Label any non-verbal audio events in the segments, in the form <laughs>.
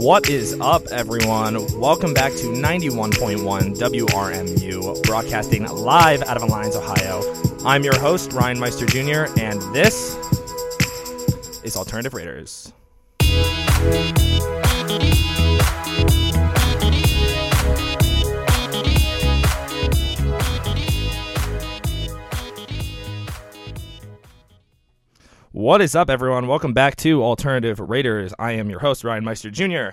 What is up, everyone? Welcome back to 91.1 WRMU, broadcasting live out of Alliance, Ohio. I'm your host, Ryan Meister Jr., and this is Alternative Raiders. What is up, everyone? Welcome back to Alternative Raiders. I am your host, Ryan Meister Jr.,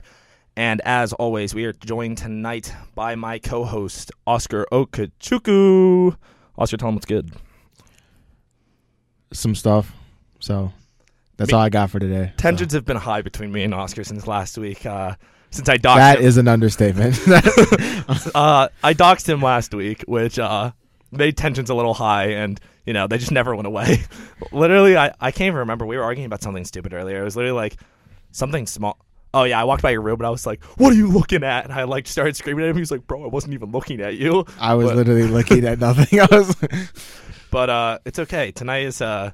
and as always, we are joined tonight by my co-host, Oscar Okachuku. Oscar, tell him what's good. some stuff. So that's Me- all I got for today. So, Tensions have been high between me and Oscar since last week. Uh, since I doxed that him, is an understatement. <laughs> uh, I doxed him last week, which uh, made tensions a little high, and you know they just never went away. <laughs> literally, I, I can't even remember. We were arguing about something stupid earlier. It was literally like something small. Oh yeah, I walked by your room and I was like, "What are you looking at?" And I like started screaming at him. He was like, "Bro, I wasn't even looking at you." I was But- literally <laughs> looking at nothing. I was <laughs> But uh, it's okay. Tonight is uh,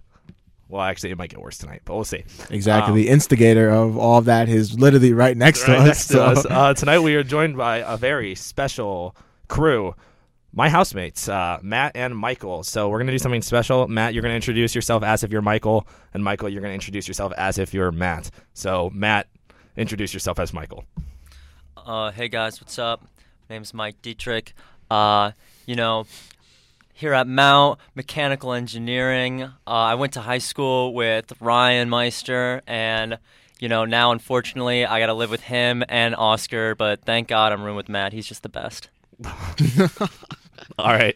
well, actually, it might get worse tonight, but we'll see. exactly Um, the instigator of all of that is literally right next right to us. next to us. Uh, tonight we are joined by a very special crew. My housemates, uh, Matt and Michael. So we're gonna do something special. Matt, you're gonna introduce yourself as if you're Michael, and Michael, you're gonna introduce yourself as if you're Matt. So Matt, introduce yourself as Michael. Uh, hey guys, what's up? My name's Mike Dietrich. Uh, you know, here at Mount Mechanical Engineering, uh, I went to high school with Ryan Meister, and you know, now unfortunately I gotta live with him and Oscar. But thank God I'm rooming with Matt. He's just the best. <laughs> <laughs> All right,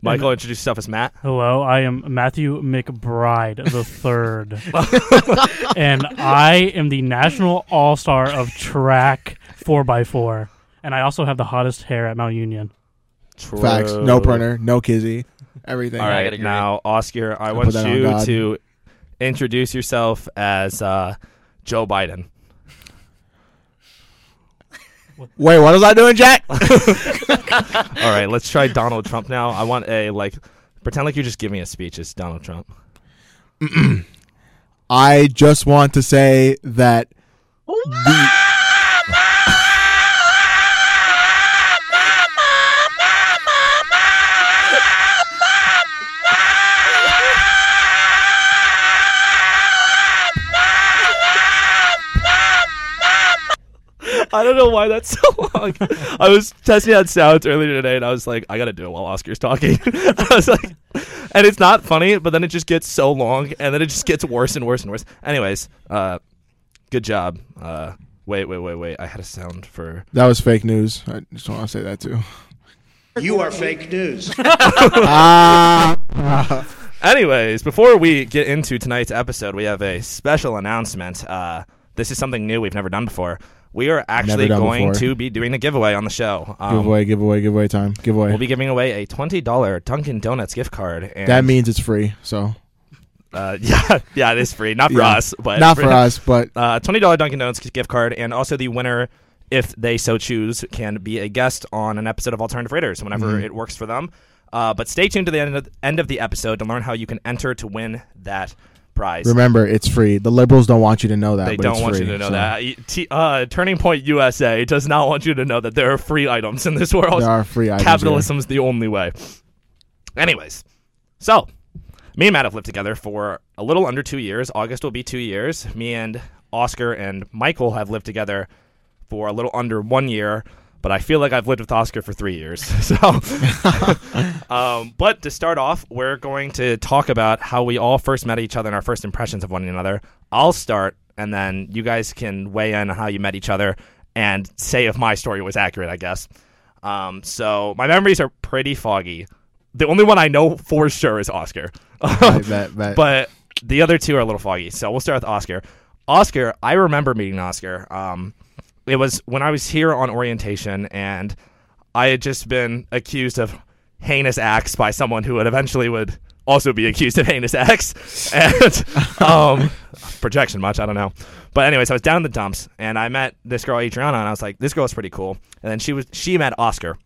Michael, introduce yourself as Matt. Hello, I am Matthew McBride the <laughs> third, <laughs> and I am the national all star of track four x four, and I also have the hottest hair at Mount Union. Facts. No printer. No kizzy. Everything. All I right, gotta agree. now Oscar, I I'll want put that on you God. to introduce yourself as uh, Joe Biden. Wait, what was I doing, Jack? <laughs> <laughs> All right, let's try Donald Trump now. I want a like pretend like you're just giving a speech It's Donald Trump. <clears throat> I just want to say that the <laughs> I don't know why that's so long. I was testing out sounds earlier today, and I was like, I gotta do it while Oscar's talking. <laughs> I was like, and it's not funny, but then it just gets so long, and then it just gets worse and worse and worse. Anyways, uh, good job. Uh, wait, wait, wait, wait. I had a sound for. that was fake news. I just want to say that too. You are fake news. Ah. <laughs> Anyways, before we get into tonight's episode, we have a special announcement. Uh, this is something new we've never done before. We are actually going before. to be doing a giveaway on the show. Um, giveaway, giveaway, giveaway time. Giveaway. We'll be giving away a twenty dollar Dunkin' Donuts gift card. And, that means it's free. So uh, <laughs> yeah, yeah, it is free, not for Yeah. us, but not <laughs> for us, but <laughs> Uh, twenty dollar Dunkin' Donuts gift card, and also the winner, if they so choose, can be a guest on an episode of Alternative Raiders whenever Mhm. it works for them. Uh, but stay tuned to the end of, end of the episode to learn how you can enter to win that prize. remember it's free. The liberals don't want you to know that. they but don't it's want free, you to know so that. T- uh, Turning Point USA does not want you to know that there are free items in this world. There are free items. here. Capitalism's the only way. Anyways, so me and Matt have lived together for a little under two years. August will be two years. Me and Oscar and Michael have lived together for a little under one year. But I feel like I've lived with Oscar for three years. <laughs> So, <laughs> um, but to start off, we're going to talk about how we all first met each other and our first impressions of one another. I'll start, and then you guys can weigh in on how you met each other and say if my story was accurate, I guess. Um, so my memories are pretty foggy. The only one I know for sure is Oscar. Right, <laughs> bet, bet. but the other two are a little foggy. So we'll start with Oscar. Oscar, I remember meeting Oscar. Um, it was when I was here on orientation, and I had just been accused of heinous acts by someone who would eventually would also be accused of heinous acts. <laughs> And um, projection much, I don't know. But anyways, I was down in the dumps, and I met this girl Adriana, and I was like, this girl is pretty cool. And then she was she met Oscar,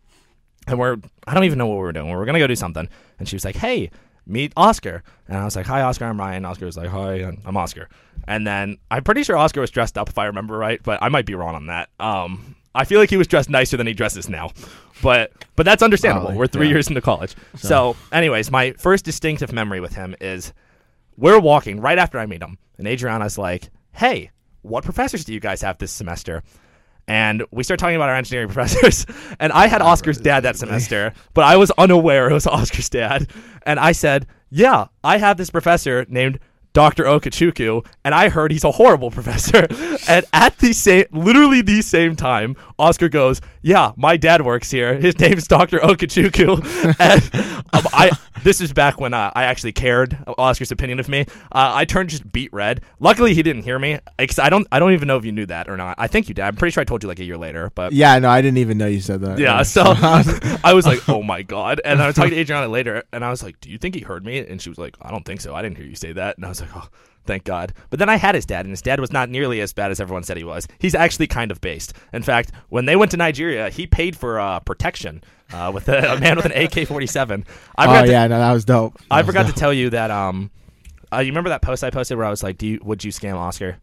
and we're I don't even know what we were doing. We were gonna go do something, and she was like, "Hey, meet Oscar. And I was like, hi, Oscar, I'm Ryan. Oscar was like, hi, I'm- Oscar. And then I'm pretty sure Oscar was dressed up, if I remember right, but I might be wrong on that. Um, I feel like he was dressed nicer than he dresses now, but but that's understandable. Probably, We're three yeah. years into college, so. anyways, my first distinctive memory with him is we're walking right after I meet him, and Adriana's like, "Hey, what professors do you guys have this semester?" And we start talking about our engineering <laughs> professors. And I had Oscar's dad that semester, but I was unaware it was Oscar's dad. And I said, "Yeah, I have this professor named Dr. Okachuku, and I heard he's a horrible <laughs> professor." and at the same, literally the same time, Oscar goes, "Yeah, my dad works here. His <laughs> name's Dr. Okachuku." <laughs> and um, I, this is back when uh, I actually cared Oscar's opinion of me. Uh, I turned just beat red. Luckily, he didn't hear me. I don't, I don't even know if you knew that or not. I think you did. I'm pretty sure I told you like a year later, but Yeah, no, I didn't even know you said that. yeah, so I was like, "Oh my god!" And I was talking to Adriana later, and I was like, "Do you think he heard me?" And she was like, "I don't think so. I didn't hear you say that." And I was like, "Oh, thank God." But then I had his dad, and his dad was not nearly as bad as everyone said he was. He's actually kind of based. In fact, when they went to Nigeria, he paid for uh, protection uh, with a, a man with an AK-47. <laughs> I oh forgot to- yeah, no, that was dope. That I was forgot to tell you that. Um, uh, you remember that post I posted where I was like, "Do you would you scam Oscar?"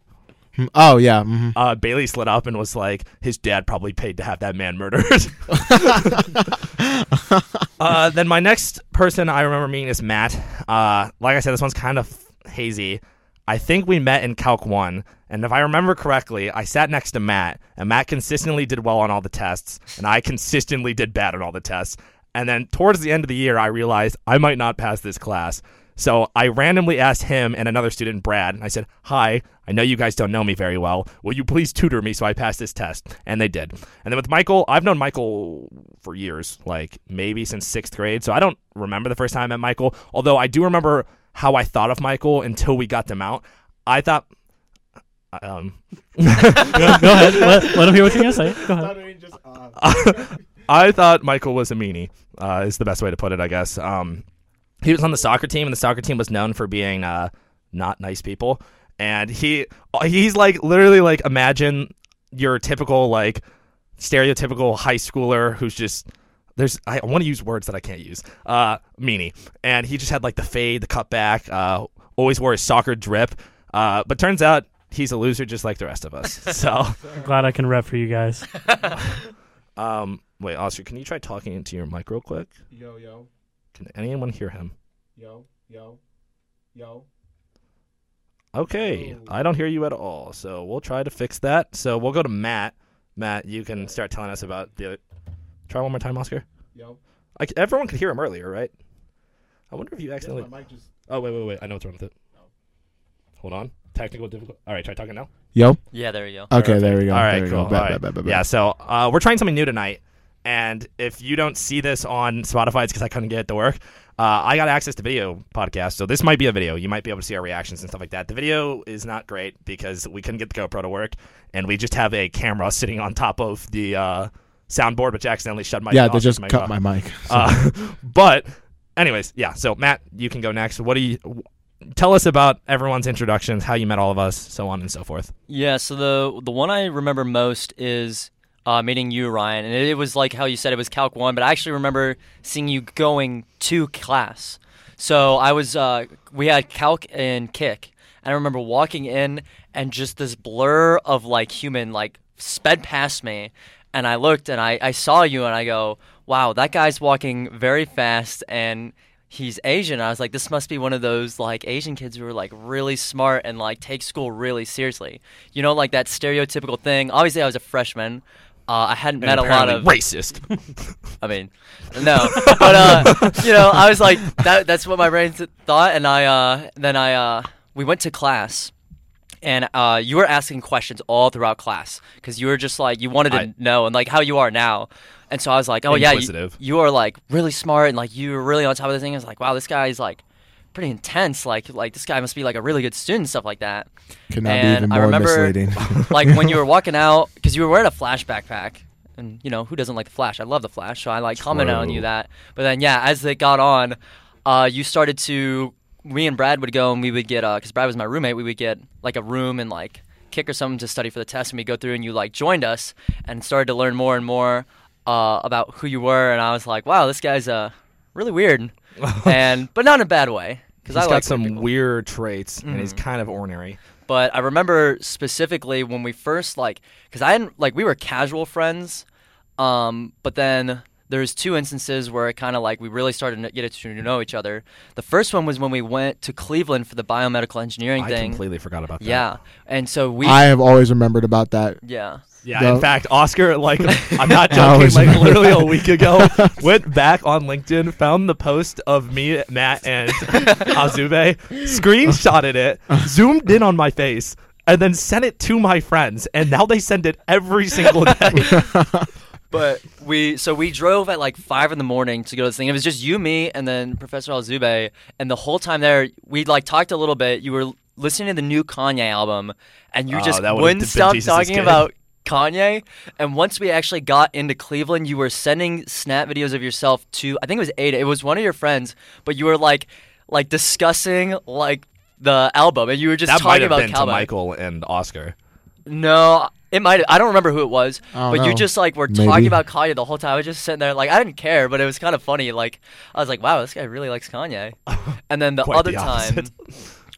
Oh yeah. mhm. uh, Bailey slid up and was like, his dad probably paid to have that man murdered. <laughs> <laughs> uh, then my next person I remember meeting is Matt. Uh, like I said, this one's kind of hazy. I think we met in Calc 1, and if I remember correctly, I sat next to Matt, and Matt consistently did well on all the tests, and I consistently did bad on all the tests. And then towards the end of the year, I realized I might not pass this class. So I randomly asked him and another student, Brad, and I said, Hi, I know you guys don't know me very well. Will you please tutor me so I pass this test? And they did. And then with Michael, I've known Michael for years, like maybe since sixth grade. So I don't remember the first time I met Michael, although I do remember how I thought of Michael until we got them out. I thought. Um, go, <laughs> go ahead. Let, let him hear what you're gonna say. Go ahead. <laughs> I thought Michael was a meanie. Uh, is the best way to put it, I guess. Um, he was on the soccer team, and the soccer team was known for being uh, not nice people. And he he's like literally like imagine your typical like stereotypical high schooler who's just there's I want to use words that I can't use. Uh, meanie, and he just had like the fade, the cut back. Uh, always wore his soccer drip. Uh, but turns out he's a loser just like the rest of us. <laughs> So. I'm glad I can rep for you guys. <laughs> Um, wait, Oscar, can you try talking into your mic real quick? Yo yo Can anyone hear him? yo yo yo. Okay, Oh. I don't hear you at all. So we'll try to fix that. So we'll go to Matt. Matt, you can start telling us about the. Try one more time, Oscar. Yo. I c everyone could hear him earlier, right? I wonder if you accidentally. mic just. Oh wait, wait, wait! I know what's wrong with it. No. Hold on. Technical difficulty. All right, try talking now. Yo. Yeah, there you go. Okay, there we go. All right, cool. go. All right. bet, bet, bet, bet. Yeah, so uh, we're trying something new tonight, and if you don't see this on Spotify, it's because I couldn't get it to work. Uh, I got access to video podcast, so this might be a video. You might be able to see our reactions and stuff like that. The video is not great because we couldn't get the GoPro to work, and we just have a camera sitting on top of the uh, soundboard, which accidentally shut my yeah, they just mic cut off. my mic. So. <laughs> Uh, but, anyways, yeah. So Matt, you can go next. What do you tell us about everyone's introductions, how you met all of us, so on and so forth? Yeah, so the the one I remember most is uh, meeting you, Ryan, and it, was like how you said it was Calc One, but I actually remember seeing you going to class. So I was uh, we had Calc and Kick, and I remember walking in and just this blur of like human like sped past me, and I looked and I, I saw you and I go, wow, that guy's walking very fast and he's Asian. I was like, this must be one of those like Asian kids who are like really smart and like take school really seriously. You know, like that stereotypical thing. Obviously, I was a freshman. Uh, I hadn't met a lot of racist. <laughs> I mean, no, but uh, you know, I was like, that, that's what my brain th- thought, and I uh, then I uh, we went to class, and uh, you were asking questions all throughout class because you were just like you wanted to I- know and like how you are now, and so I was like, oh yeah, you, Inquisitive. you are like really smart and like you were really on top of the thing. I was like, wow, this guy's like pretty intense. Like like this guy must be like a really good student, stuff like that. Could not be and even I remember, misleading. <laughs> like when you were <laughs> walking out because you were wearing a flash backpack and you know who doesn't like the flash i love the flash so i like commented on you that but then yeah as it got on uh, you started to me and brad would go and we would get because brad was my roommate we would get like a room and like kick or something to study for the test and we'd go through and you like joined us and started to learn more and more uh, about who you were and i was like wow this guy's a really weird, <laughs> and but not in a bad way because He's I got like some weird people. weird traits, and he's Mhm. kind of ornery. But I remember specifically when we first like, because I didn't like we were casual friends, um, but then there's two instances where it kind of like we really started to get to know each other. The first one was when we went to Cleveland for the biomedical engineering I thing. I completely forgot about that. Yeah, and so we I have always remembered about that. yeah. Yeah, No. in fact, Oscar, like, I'm not <laughs> joking, like, remember literally a <laughs> week ago, went back on LinkedIn, found the post of me, Matt, and <laughs> Azube, screenshotted it, zoomed in on my face, and then sent it to my friends. And now they send it every single day. But we so we drove at like five in the morning to go to this thing. It was just you, me, and then Professor Alzube. And the whole time there, we like talked a little bit. You were listening to the new Kanye album, and you Oh, just wouldn't stop talking about Kanye. And once we actually got into Cleveland, you were sending snap videos of yourself to I think it was Ada. It was one of your friends, but you were like like discussing like the album, and you were just that might talking have about been to Michael and Oscar. No, it might. I don't remember who it was, but don't you just like were Maybe. talking about Kanye the whole time. I was just sitting there, like I didn't care, but it was kind of funny. Like I was like, wow, this guy really likes Kanye. <laughs> And then the Quite other the time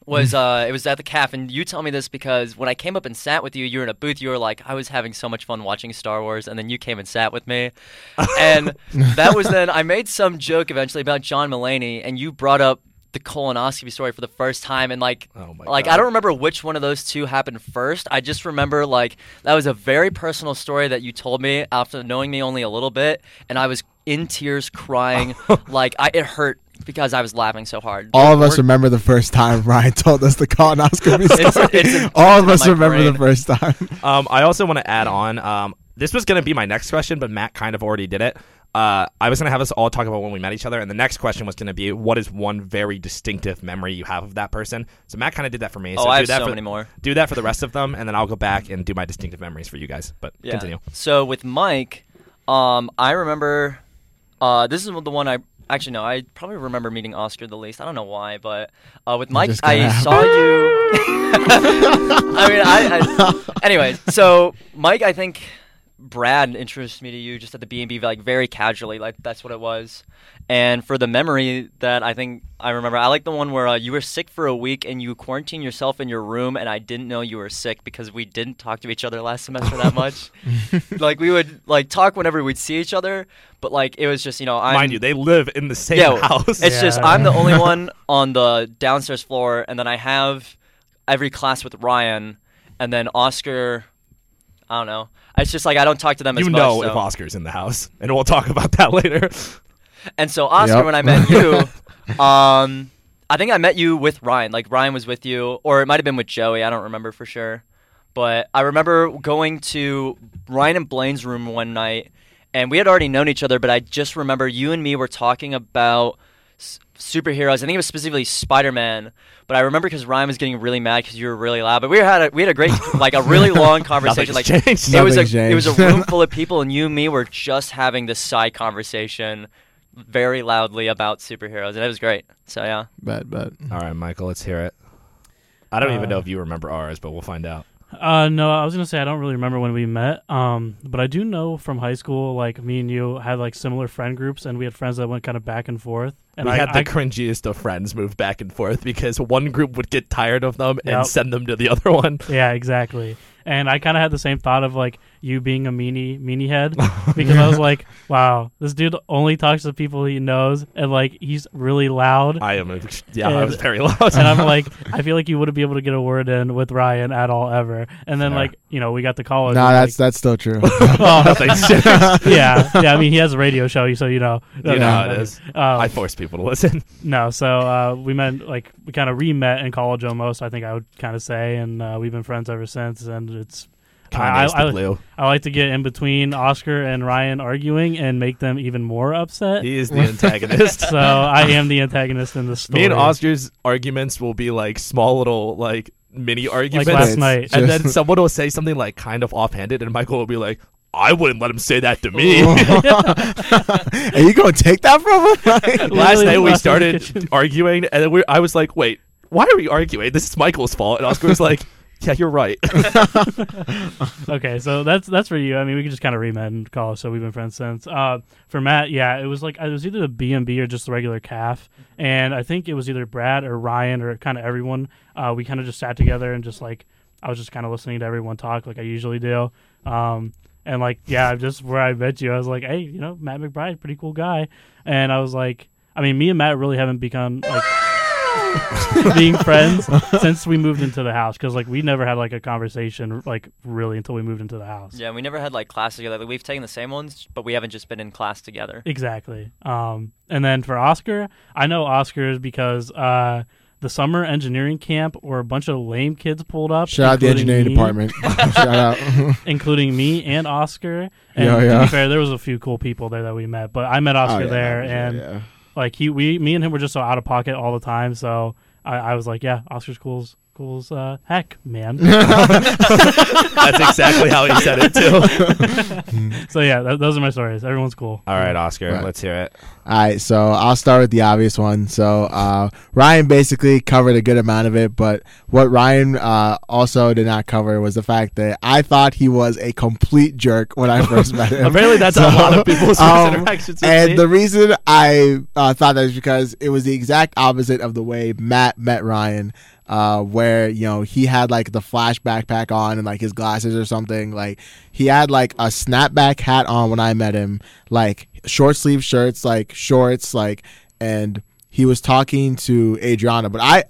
was <laughs> uh, it was at the calf, and you tell me this because when I came up and sat with you, you were in a booth. You were like, I was having so much fun watching Star Wars, and then you came and sat with me, <laughs> and that was then I made some joke eventually about John Mulaney, and you brought up the colonoscopy story for the first time, and like Oh my like God. I don't remember which one of those two happened first. I just remember like that was a very personal story that you told me after knowing me only a little bit, and I was in tears crying. <laughs> like I it hurt because I was laughing so hard. All of us remember the first time Ryan told us the colonoscopy <laughs> story. it's imprinted All of us my remember the first time. Um, I also want to add on. Um, this was going to be my next question, but Matt kind of already did it. Uh, I was going to have us all talk about when we met each other, and the next question was going to be, what is one very distinctive memory you have of that person? So Matt kind of did that for me. Oh, so I do have that so for, many more. Do that for the rest of them, and then I'll go back and do my distinctive memories for you guys. But Yeah. continue. So with Mike, um, I remember. Uh, this is the one I actually no. I probably remember meeting Oscar the least. I don't know why, but uh, with Mike, I kinda saw you. <laughs> I mean, I, I. Anyway, so Mike, I think Brad introduced me to you just at the B and B, like very casually, like that's what it was. And for the memory that I think I remember, I like the one where uh, you were sick for a week and you quarantined yourself in your room, and I didn't know you were sick because we didn't talk to each other last semester that much. <laughs> like we would like talk whenever we'd see each other, but like it was just you know I'm, Mind you, they live in the same yeah, house. It's just I'm the only one on the downstairs floor, and then I have every class with Ryan, and then Oscar. I don't know. It's just like I don't talk to them as you much. know so- if Oscar's in the house, and we'll talk about that <laughs> later. And so Oscar, Yep. when I met <laughs> you, um, I think I met you with Ryan. Like Ryan was with you, or it might have been with Joey. I don't remember for sure. But I remember going to Ryan and Blaine's room one night, and we had already known each other. But I just remember you and me were talking about s- superheroes. I think it was specifically Spider Man. But I remember because Ryan was getting really mad because you were really loud. But we had a, we had a great <laughs> like a really long conversation. like changed. it was a Nothing's it was a room full of people, and you and me were just having this side conversation very loudly about superheroes, and it was great. So yeah, But but All right, Michael, let's hear it. I don't even Uh, know if you remember ours, but we'll find out. Uh, no, I was gonna say I don't really remember when we met. Um, but I do know from high school, like me and you had like similar friend groups, and we had friends that went kind of back and forth. And we I, had the I- cringiest of friends move back and forth because one group would get tired of them and send them to the <laughs> other one. yeah, exactly. And I kind of had the same thought of like you being a meanie meanie head <laughs> because I was like, wow, this dude only talks to people he knows, and like he's really loud. I am, a, yeah, I was very loud. and I'm <laughs> like, I feel like you wouldn't be able to get a word in with Ryan at all ever. And then Fair. like you know we got to college. nah, and, that's that's still true. like, <laughs> oh, Nothing's changed. yeah, yeah. I mean, he has a radio show, so you know. You know how it is. Um, I force people to listen. no, so uh, we met like we kind of re-met in college almost. I think I would kind of say, and uh, we've been friends ever since. And it's I, Kanye's the I. I like to get in between Oscar and Ryan arguing and make them even more upset. He is the antagonist. <laughs> so I am the antagonist in the story. Me and Oscar's arguments will be like small little like mini like arguments. last night. and then someone will say something like kind of offhanded, and Michael will be like, "I wouldn't let him say that to me." <laughs> <laughs> Are you gonna take that from him? last night we left in the started arguing, and then we I was like, "Wait, why are we arguing? This is Michael's fault." And Oscar was like, Yeah, you're right. <laughs> <laughs> okay, so that's that's for you. I mean, we could just kind of remet in college, so we've been friends since. Uh, for Matt, yeah, it was like it was either the B and B or just the regular calf, and I think it was either Brad or Ryan or kind of everyone. Uh, we kind of just sat together and just like I was just kind of listening to everyone talk like I usually do. Um, and like yeah, just where I met you, I was like, hey, you know, Matt McBride, pretty cool guy, and I was like, I mean, me and Matt really haven't become like. <laughs> being friends since we moved into the house because like we never had like a conversation like really until we moved into the house Yeah, we never had like class together. Like, we've taken the same ones, but we haven't just been in class together. exactly um and then for oscar i know oscar is because uh the summer engineering camp where a bunch of lame kids pulled up Shout out the engineering me- department. <laughs> <laughs> Shout out. including me and oscar and Yeah, to yeah. be fair there was a few cool people there that we met but i met oscar Oh, yeah, there yeah, and yeah. Like he we me and him were just so out of pocket all the time so i, I was like yeah oscar's cool as cool as uh, heck man <laughs> That's exactly how he said it too. <laughs> so yeah th- those are my stories everyone's cool All right, Oscar, Right. let's hear it. All right, so I'll start with the obvious one. So uh, Ryan basically covered a good amount of it, but what Ryan uh, also did not cover was the fact that I thought he was a complete jerk when I first met him. Apparently, that's how a lot of people's first um, interactions with And me. the reason I uh, thought that is because it was the exact opposite of the way Matt met Ryan. Uh, where you know he had like the flash backpack on and like his glasses or something. Like he had like a snapback hat on when I met him, like short sleeve shirts, like shorts, like, and he was talking to Adriana. But I,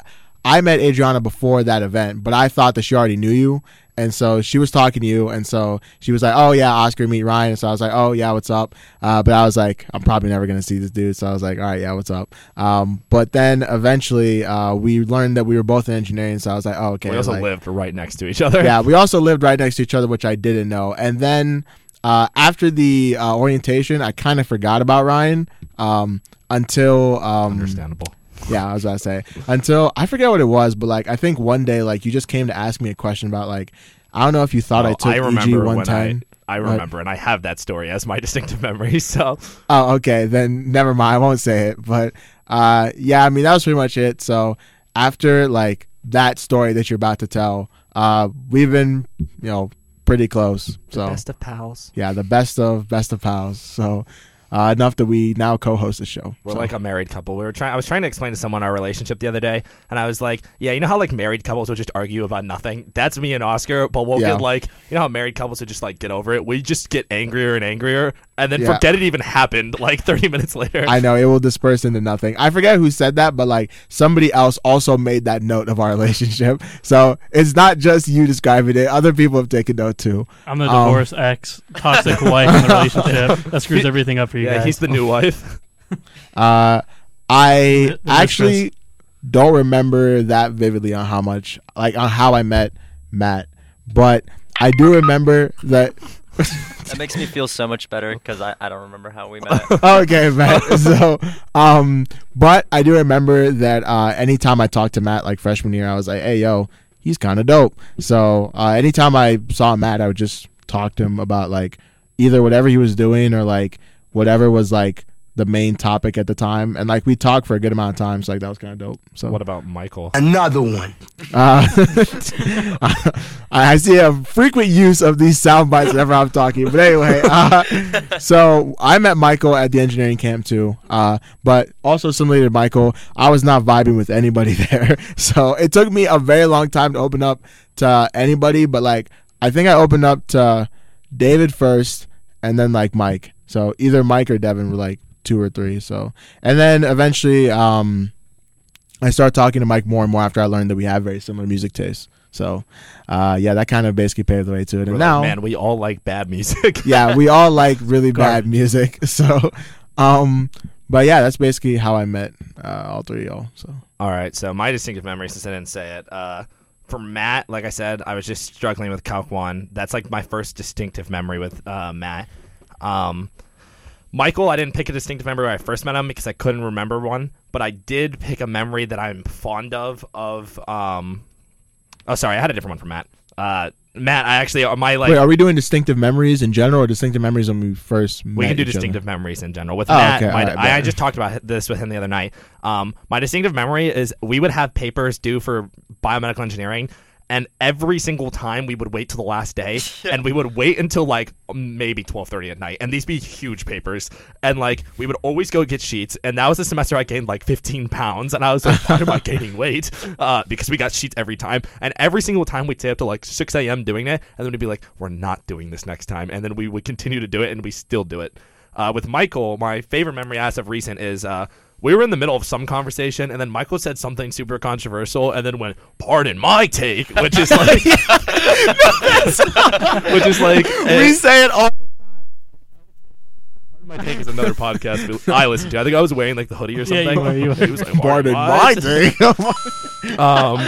I met Adriana before that event, but I thought that she already knew you. And so she was talking to you, and so she was like, "Oh yeah, Oscar, meet Ryan." And so I was like, "Oh yeah, what's up?" Uh, but I was like, "I'm probably never gonna see this dude." So I was like, "All right, yeah, what's up?" Um, but then eventually, uh, we learned that we were both in engineering. So I was like, "Oh okay." we also like- lived right next to each other. yeah, we also lived right next to each other, which I didn't know. And then uh, after the uh, orientation, I kind of forgot about Ryan um, until um, Understandable. Yeah, I was about to say until I forget what it was, but like I think one day like you just came to ask me a question about like I don't know if you thought I took I EG remember one time. I, I remember, and I have that story as my <laughs> distinctive memory. So, Oh, okay, then never mind. I won't say it. But uh, yeah, I mean that was pretty much it. So after like that story that you're about to tell, uh, we've been you know pretty close. So best of pals. yeah, the best of best of pals. So uh, enough that we now co-host the show. We're So- like a married couple. We were trying. I was trying to explain to someone our relationship the other day, and I was like, "Yeah, you know how like married couples would just argue about nothing. That's me and Oscar, but we'll Yeah. get like, you know how married couples would just like get over it. We just get angrier and angrier, and then Yeah. forget it even happened. Like <laughs> thirty minutes later. I know it will disperse into nothing. I forget who said that, but like somebody else also made that note of our <laughs> relationship. So it's not just you describing it; other people have taken note too. i'm the Um, divorced ex toxic wife in the <laughs> relationship that screws everything up for you yeah, guys he's the new <laughs> wife. Uh, I The- the actually don't remember that vividly on how much, like on how I met Matt, but I do remember that. <laughs> That makes me feel so much better because I, I don't remember how we met. <laughs> okay, Matt. So, um, but I do remember that uh, anytime I talked to Matt, like freshman year, I was like, "Hey, yo, he's kind of dope." So, uh, anytime I saw Matt, I would just talk to him about like either whatever he was doing or like whatever was like the main topic at the time, and like we talked for a good amount of time. So, like that was kind of dope. So, what about Michael? Another one. uh, <laughs> I I see a frequent use of these sound bites whenever I'm talking. But anyway, uh, <laughs> so I met Michael at the engineering camp too. Uh, but also similar to Michael, I was not vibing with anybody <laughs> there. So it took me a very long time to open up to anybody. But like, I think I opened up to David first, and then like Mike. So either Mike or Devin were like two or three. So and then eventually, um, I started talking to Mike more and more after I learned that we have very similar music tastes. So, uh, yeah, that kind of basically paved the way to it. And like, now, man, we all like bad music. <laughs> yeah, we all like really bad music. <laughs> So, um, but yeah, that's basically how I met uh, all three of y'all. So, All right, so my distinctive memory, since I didn't say it, uh, for Matt, like I said, I was just struggling with Calc One. That's like my first distinctive memory with uh, Matt. Um, Michael, I didn't pick a distinctive memory when I first met him because I couldn't remember one, but I did pick a memory that I'm fond of. Of um, oh, sorry, I had a different one for Matt. Uh, Matt, I actually my like wait, are we doing distinctive memories in general or distinctive memories when we first met we can do each other? distinctive memories in general. With Oh, Matt, okay, my, alright, I, I just talked about this with him the other night. Um, my distinctive memory is we would have papers due for biomedical engineering, And every single time we would wait till the last day, <laughs> and we would wait until like maybe twelve thirty at night, and these be huge papers, and like we would always go get sheets. And that was the semester I gained like fifteen pounds, and I was like, why am I <laughs> gaining weight? Uh, because we got sheets every time, and every single time we'd stay up to like six a.m. doing it, and then we'd be like, we're not doing this next time, and then we would continue to do it, and we still do it. Uh, with Michael, my favorite memory as of recent is uh, we were in the middle of some conversation, and then Michael said something super controversial, and then went, "Pardon my take," which is like, <laughs> <laughs> which is like, we eh, say it all. The time. My take is another podcast I listened to. I think I was wearing like the hoodie or Yeah, you something. were, you were. He was like, Pardon my my take. um,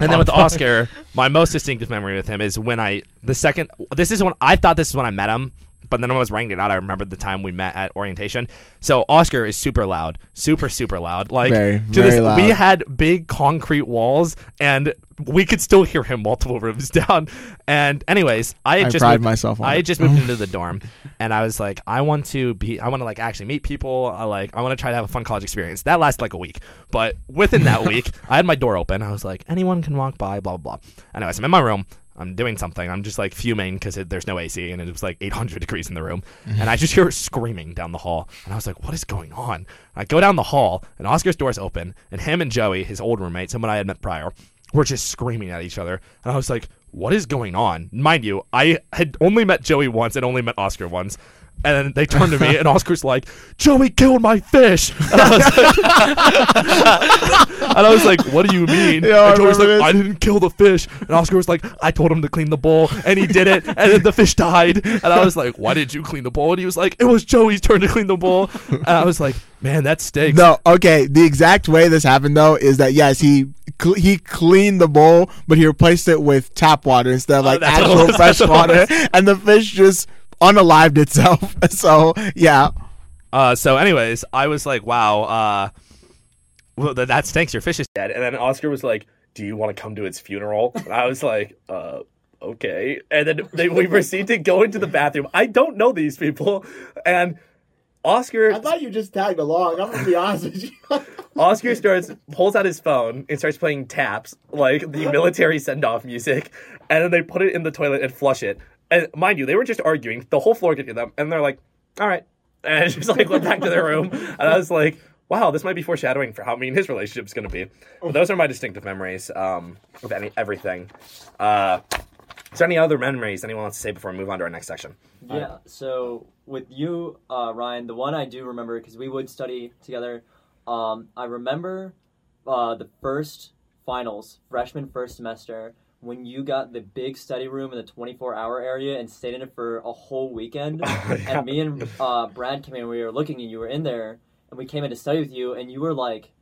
and then with Oscar, my most distinctive memory with him is when I the second. This is when I thought this is when I met him, but then when I was writing it out, I remembered the time we met at orientation. So Oscar is super loud, super super loud. Like Very, to very this, loud. we had big concrete walls, and we could still hear him multiple <laughs> rooms down. And anyways, I had I just moved- myself on I had just moved into the <laughs> dorm, and I was like, I want to be, I want to like actually meet people. I like, I want to try to have a fun college experience. That lasted like a week, but within that <laughs> week, I had my door open. I was like, anyone can walk by, blah blah blah. Anyways, I'm in my room. I'm doing something. I'm just like fuming because there's no AC and it was like 800 degrees in the room. Mm-hmm. And I just hear her screaming down the hall. And I was like, what is going on? I go down the hall and Oscar's door's open. And him and Joey, his old roommate, someone I had met prior, were just screaming at each other. And I was like, what is going on? Mind you, I had only met Joey once and only met Oscar once. And then they turned to me, and Oscar's like, "Joey killed my fish." <laughs> And I was like, <laughs> and I was like "What do you mean?" Yeah, and Joey's like, this. "I didn't kill the fish." And Oscar was like, "I told him to clean the bowl, and he did it, and then the fish died." And I was like, "Why did you clean the bowl?" And he was like, "It was Joey's turn to clean the bowl." And I was like, "Man, that stinks." No, okay. The exact way this happened though is that yes, he cl- he cleaned the bowl, but he replaced it with tap water instead of Oh, like it actual fresh that's what it water, and the fish just unalived itself. <laughs> so yeah, Uh, so, anyways, I was like, "Wow, uh, well, that, that stinks. Your fish is dead." And then Oscar was like, "Do you want to come to its funeral?" And I was like, "Uh, okay." And then they, we proceed to go into the bathroom. I don't know these people, and Oscar I thought you just tagged along. I'm gonna be honest with you. <laughs> Oscar starts pulls out his phone and starts playing taps like the military send off music, and then they put it in the toilet and flush it. And mind you, they were just arguing. The whole floor could hear them, and they're like, "All right," and <laughs> just like went back to their room. And I was like, "Wow, this might be foreshadowing for how mean his relationship's going to be." But those are my distinctive memories um, of any everything. Uh, is there any other memories anyone wants to say before we move on to our next section? Yeah. So with you, uh, Ryan, the one I do remember because we would study together. Um, I remember uh, the first finals, freshman first semester, when you got the big study room in the 24-hour area and stayed in it for a whole weekend. <laughs> And me and uh, Brad came in. We were looking, and you were in there, and we came in to study with you, and you were like,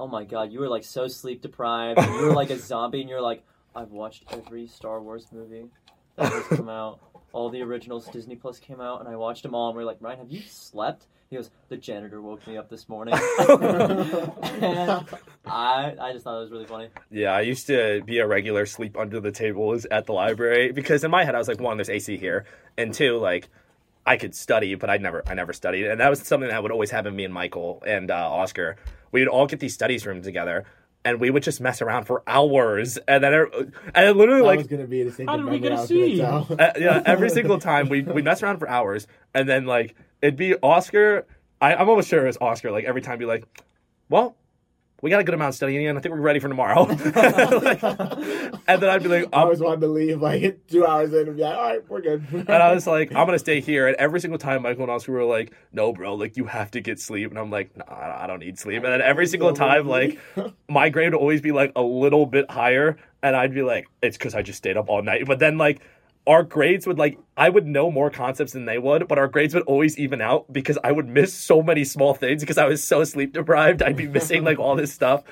"Oh my god, you were like so sleep deprived. And you were like a <laughs> zombie, and you're like." I've watched every Star Wars movie that has come out. All the originals Disney Plus came out, and I watched them all. And we are like, Ryan, have you slept? He goes, the janitor woke me up this morning. <laughs> <laughs> and I, I just thought it was really funny. Yeah, I used to be a regular sleep under the tables at the library because in my head I was like, one, there's AC here, and two, like I could study, but I never, I never studied, and that was something that would always happen to me and Michael and uh, Oscar. We'd all get these studies rooms together, and we would just mess around for hours, and then, and then literally like gonna be a distinctive How did we get I a was gonna C? uh, yeah, every single time we we mess around for hours, and then like it'd be Oscar. I, I'm almost sure it was Oscar. Like every time, be like, "Well, we got a good amount of studying, and I think we're ready for tomorrow." Like, <laughs> and then I'd be like, I I'm, always wanted to leave like two hours in and be like, all right, we're good. and I was like, <laughs> I'm gonna stay here. And every single time, Michael and Oscar were like, "No, bro, like you have to get sleep." And I'm like, "No, I I don't need sleep." And then every single time, like my grade would always be like a little bit higher, and I'd be like, "It's because I just stayed up all night." But then like. Our grades would like I would know more concepts than they would, but our grades would always even out because I would miss so many small things because I was so sleep deprived. I'd be missing like all this stuff.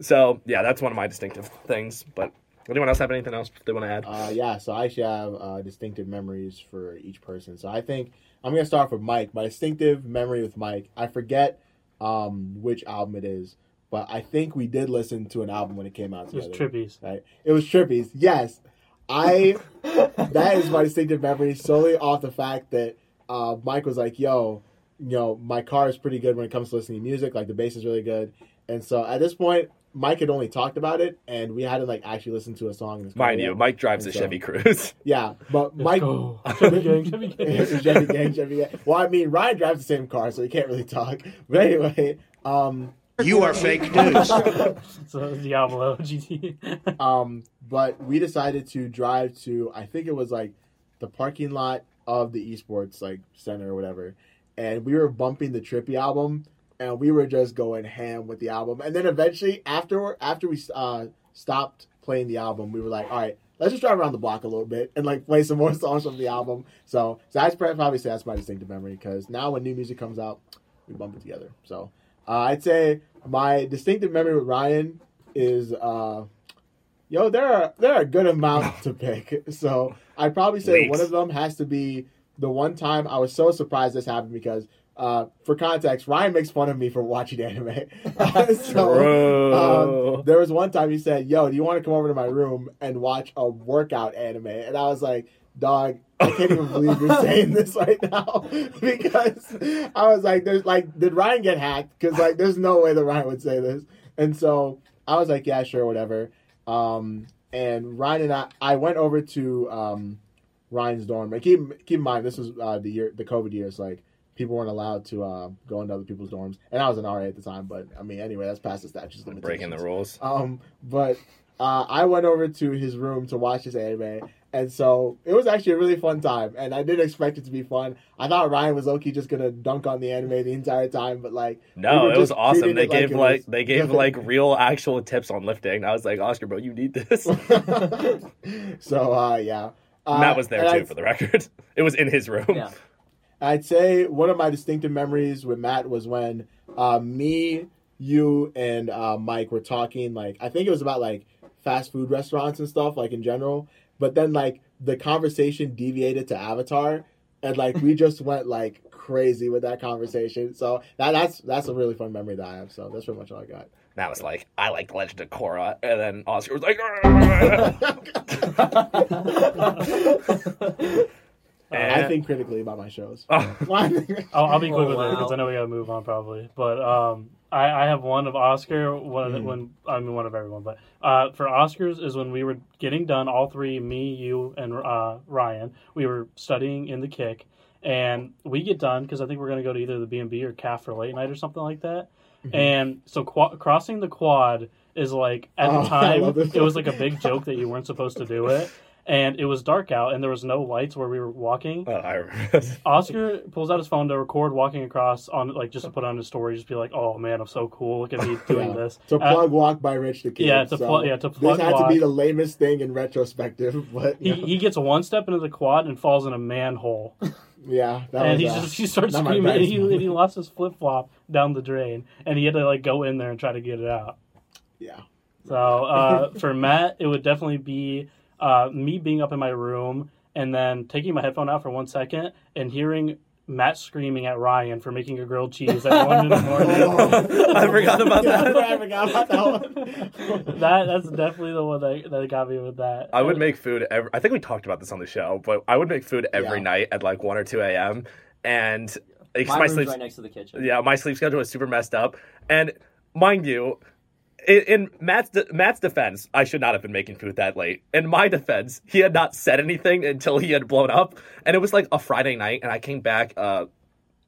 So yeah, that's one of my distinctive things. But anyone else have anything else they want to add? Uh, yeah, so I actually have uh, distinctive memories for each person. So I think I'm gonna start with Mike. My distinctive memory with Mike. I forget um, which album it is, but I think we did listen to an album when it came out Together, It was. Trippies. Right? It was Trippies. Yes, I. that is my distinctive memory solely off the fact that uh, Mike was like, "Yo, you know, my car is pretty good when it comes to listening to music. Like the bass is really good." And so at this point, Mike had only talked about it, and we hadn't like actually listened to a song. this Mind you. Mike drives a so- Chevy Cruze. <laughs> Yeah, but Let's Mike. go. <laughs> Chevy gang, Chevy <laughs> gang. Chevy gang, Chevy gang. Well, I mean, Ryan drives the same car, so he can't really talk. But anyway, um, You are fake <laughs> news. So that was Diablo <laughs> GT. um, but we decided to drive to I think it was like the parking lot of the esports like center or whatever, and we were bumping the Trippy album, and we were just going ham with the album. And then eventually, after after we uh, stopped playing the album, we were like, all right. Let's just drive around the block a little bit and like play some more <laughs> songs from the album. So, so I'd probably say that's my distinctive memory because now when new music comes out, we bump it together. So uh, I'd say my distinctive memory with Ryan is uh, yo, there are there are a good amount <laughs> to pick. So I'd probably say Leaks. one of them has to be the one time I was so surprised this happened because uh, for context, Ryan makes fun of me for watching <laughs> anime. <laughs> so um, there was one time he said, "Yo, do you want to come over to my room and watch a workout anime?" And I was like, "Dog, I can't even believe you're saying this right now," <laughs> because I was like, "There's like, did Ryan get hacked? Because like, there's no way that Ryan would say this." And so I was like, "Yeah, sure, whatever." Um, and Ryan and I, I went over to um, Ryan's dorm. And keep keep in mind, this was uh, the year, the COVID years, like. People weren't allowed to uh, go into other people's dorms, and I was an RA at the time. But I mean, anyway, that's past the statute of limitations. Breaking the rules. Um, but uh, I went over to his room to watch his anime, and so it was actually a really fun time. And I didn't expect it to be fun. I thought Ryan was low-key just gonna dunk on the anime the entire time, but like No, we it was awesome. They it gave it like was- they gave like real actual tips on lifting. I was like, Oscar, bro, you need this. <laughs> so uh, yeah, uh, Matt was there too, I'd- for the record. <laughs> It was in his room. Yeah. I'd say one of my distinctive memories with Matt was when uh, me, you, and uh, Mike were talking. Like I think it was about like fast food restaurants and stuff, like in general. But then like the conversation deviated to Avatar, and like we <laughs> just went like crazy with that conversation. So that that's that's a really fun memory that I have. So that's pretty much all I got. That was like, I like Legend of Korra, and then Oscar was like, <laughs> <laughs> I think critically about my shows. Oh. I'll, I'll be quick Oh, with it because I know we gotta move on probably. But um, I, I have one of Oscar. One Mhm. when I mean one of everyone, but uh, for Oscars is when we were getting done. All three, me, you, and uh, Ryan. We were studying in the kick, and we get done because I think we're gonna go to either the B and B or CAF for late night or something like that. And so qua crossing the quad is like at Oh, <laughs> the time it was like a big joke that you weren't supposed to do it. And it was dark out, and there was no lights where we were walking. Oh, I remember. <laughs> Oscar pulls out his phone to record walking across on like just to put on his story, just be like, "Oh man, I'm so cool! Look at me doing Yeah. this." To Uh, plug Walk by Rich the Kid. yeah, to so plug- yeah, to plug This had Walk. to be the lamest thing in retrospective, <laughs> but he, know, he gets one step into the quad and falls in a manhole, <laughs> yeah, that and was, he uh, just he starts screaming, and he, and he lost his flip flop down the drain, and he had to like go in there and try to get it out. yeah. So uh, for Matt, it would definitely be uh, me being up in my room and then taking my headphone out for one second and hearing Matt screaming at Ryan for making a grilled cheese at one in the <laughs> morning. I forgot about that. I forgot about that one. <laughs> that that's definitely the one that, that got me with that. I would make food every. I think we talked about this on the show, but I would make food every Yeah. night at like one or two a.m. And My, my room's sleep, right next to the kitchen. yeah, my sleep schedule is super messed up. And mind you, in, in Matt's de- Matt's defense, I should not have been making food that late. In my defense, he had not said anything until he had blown up, and it was like a Friday night, and I came back uh,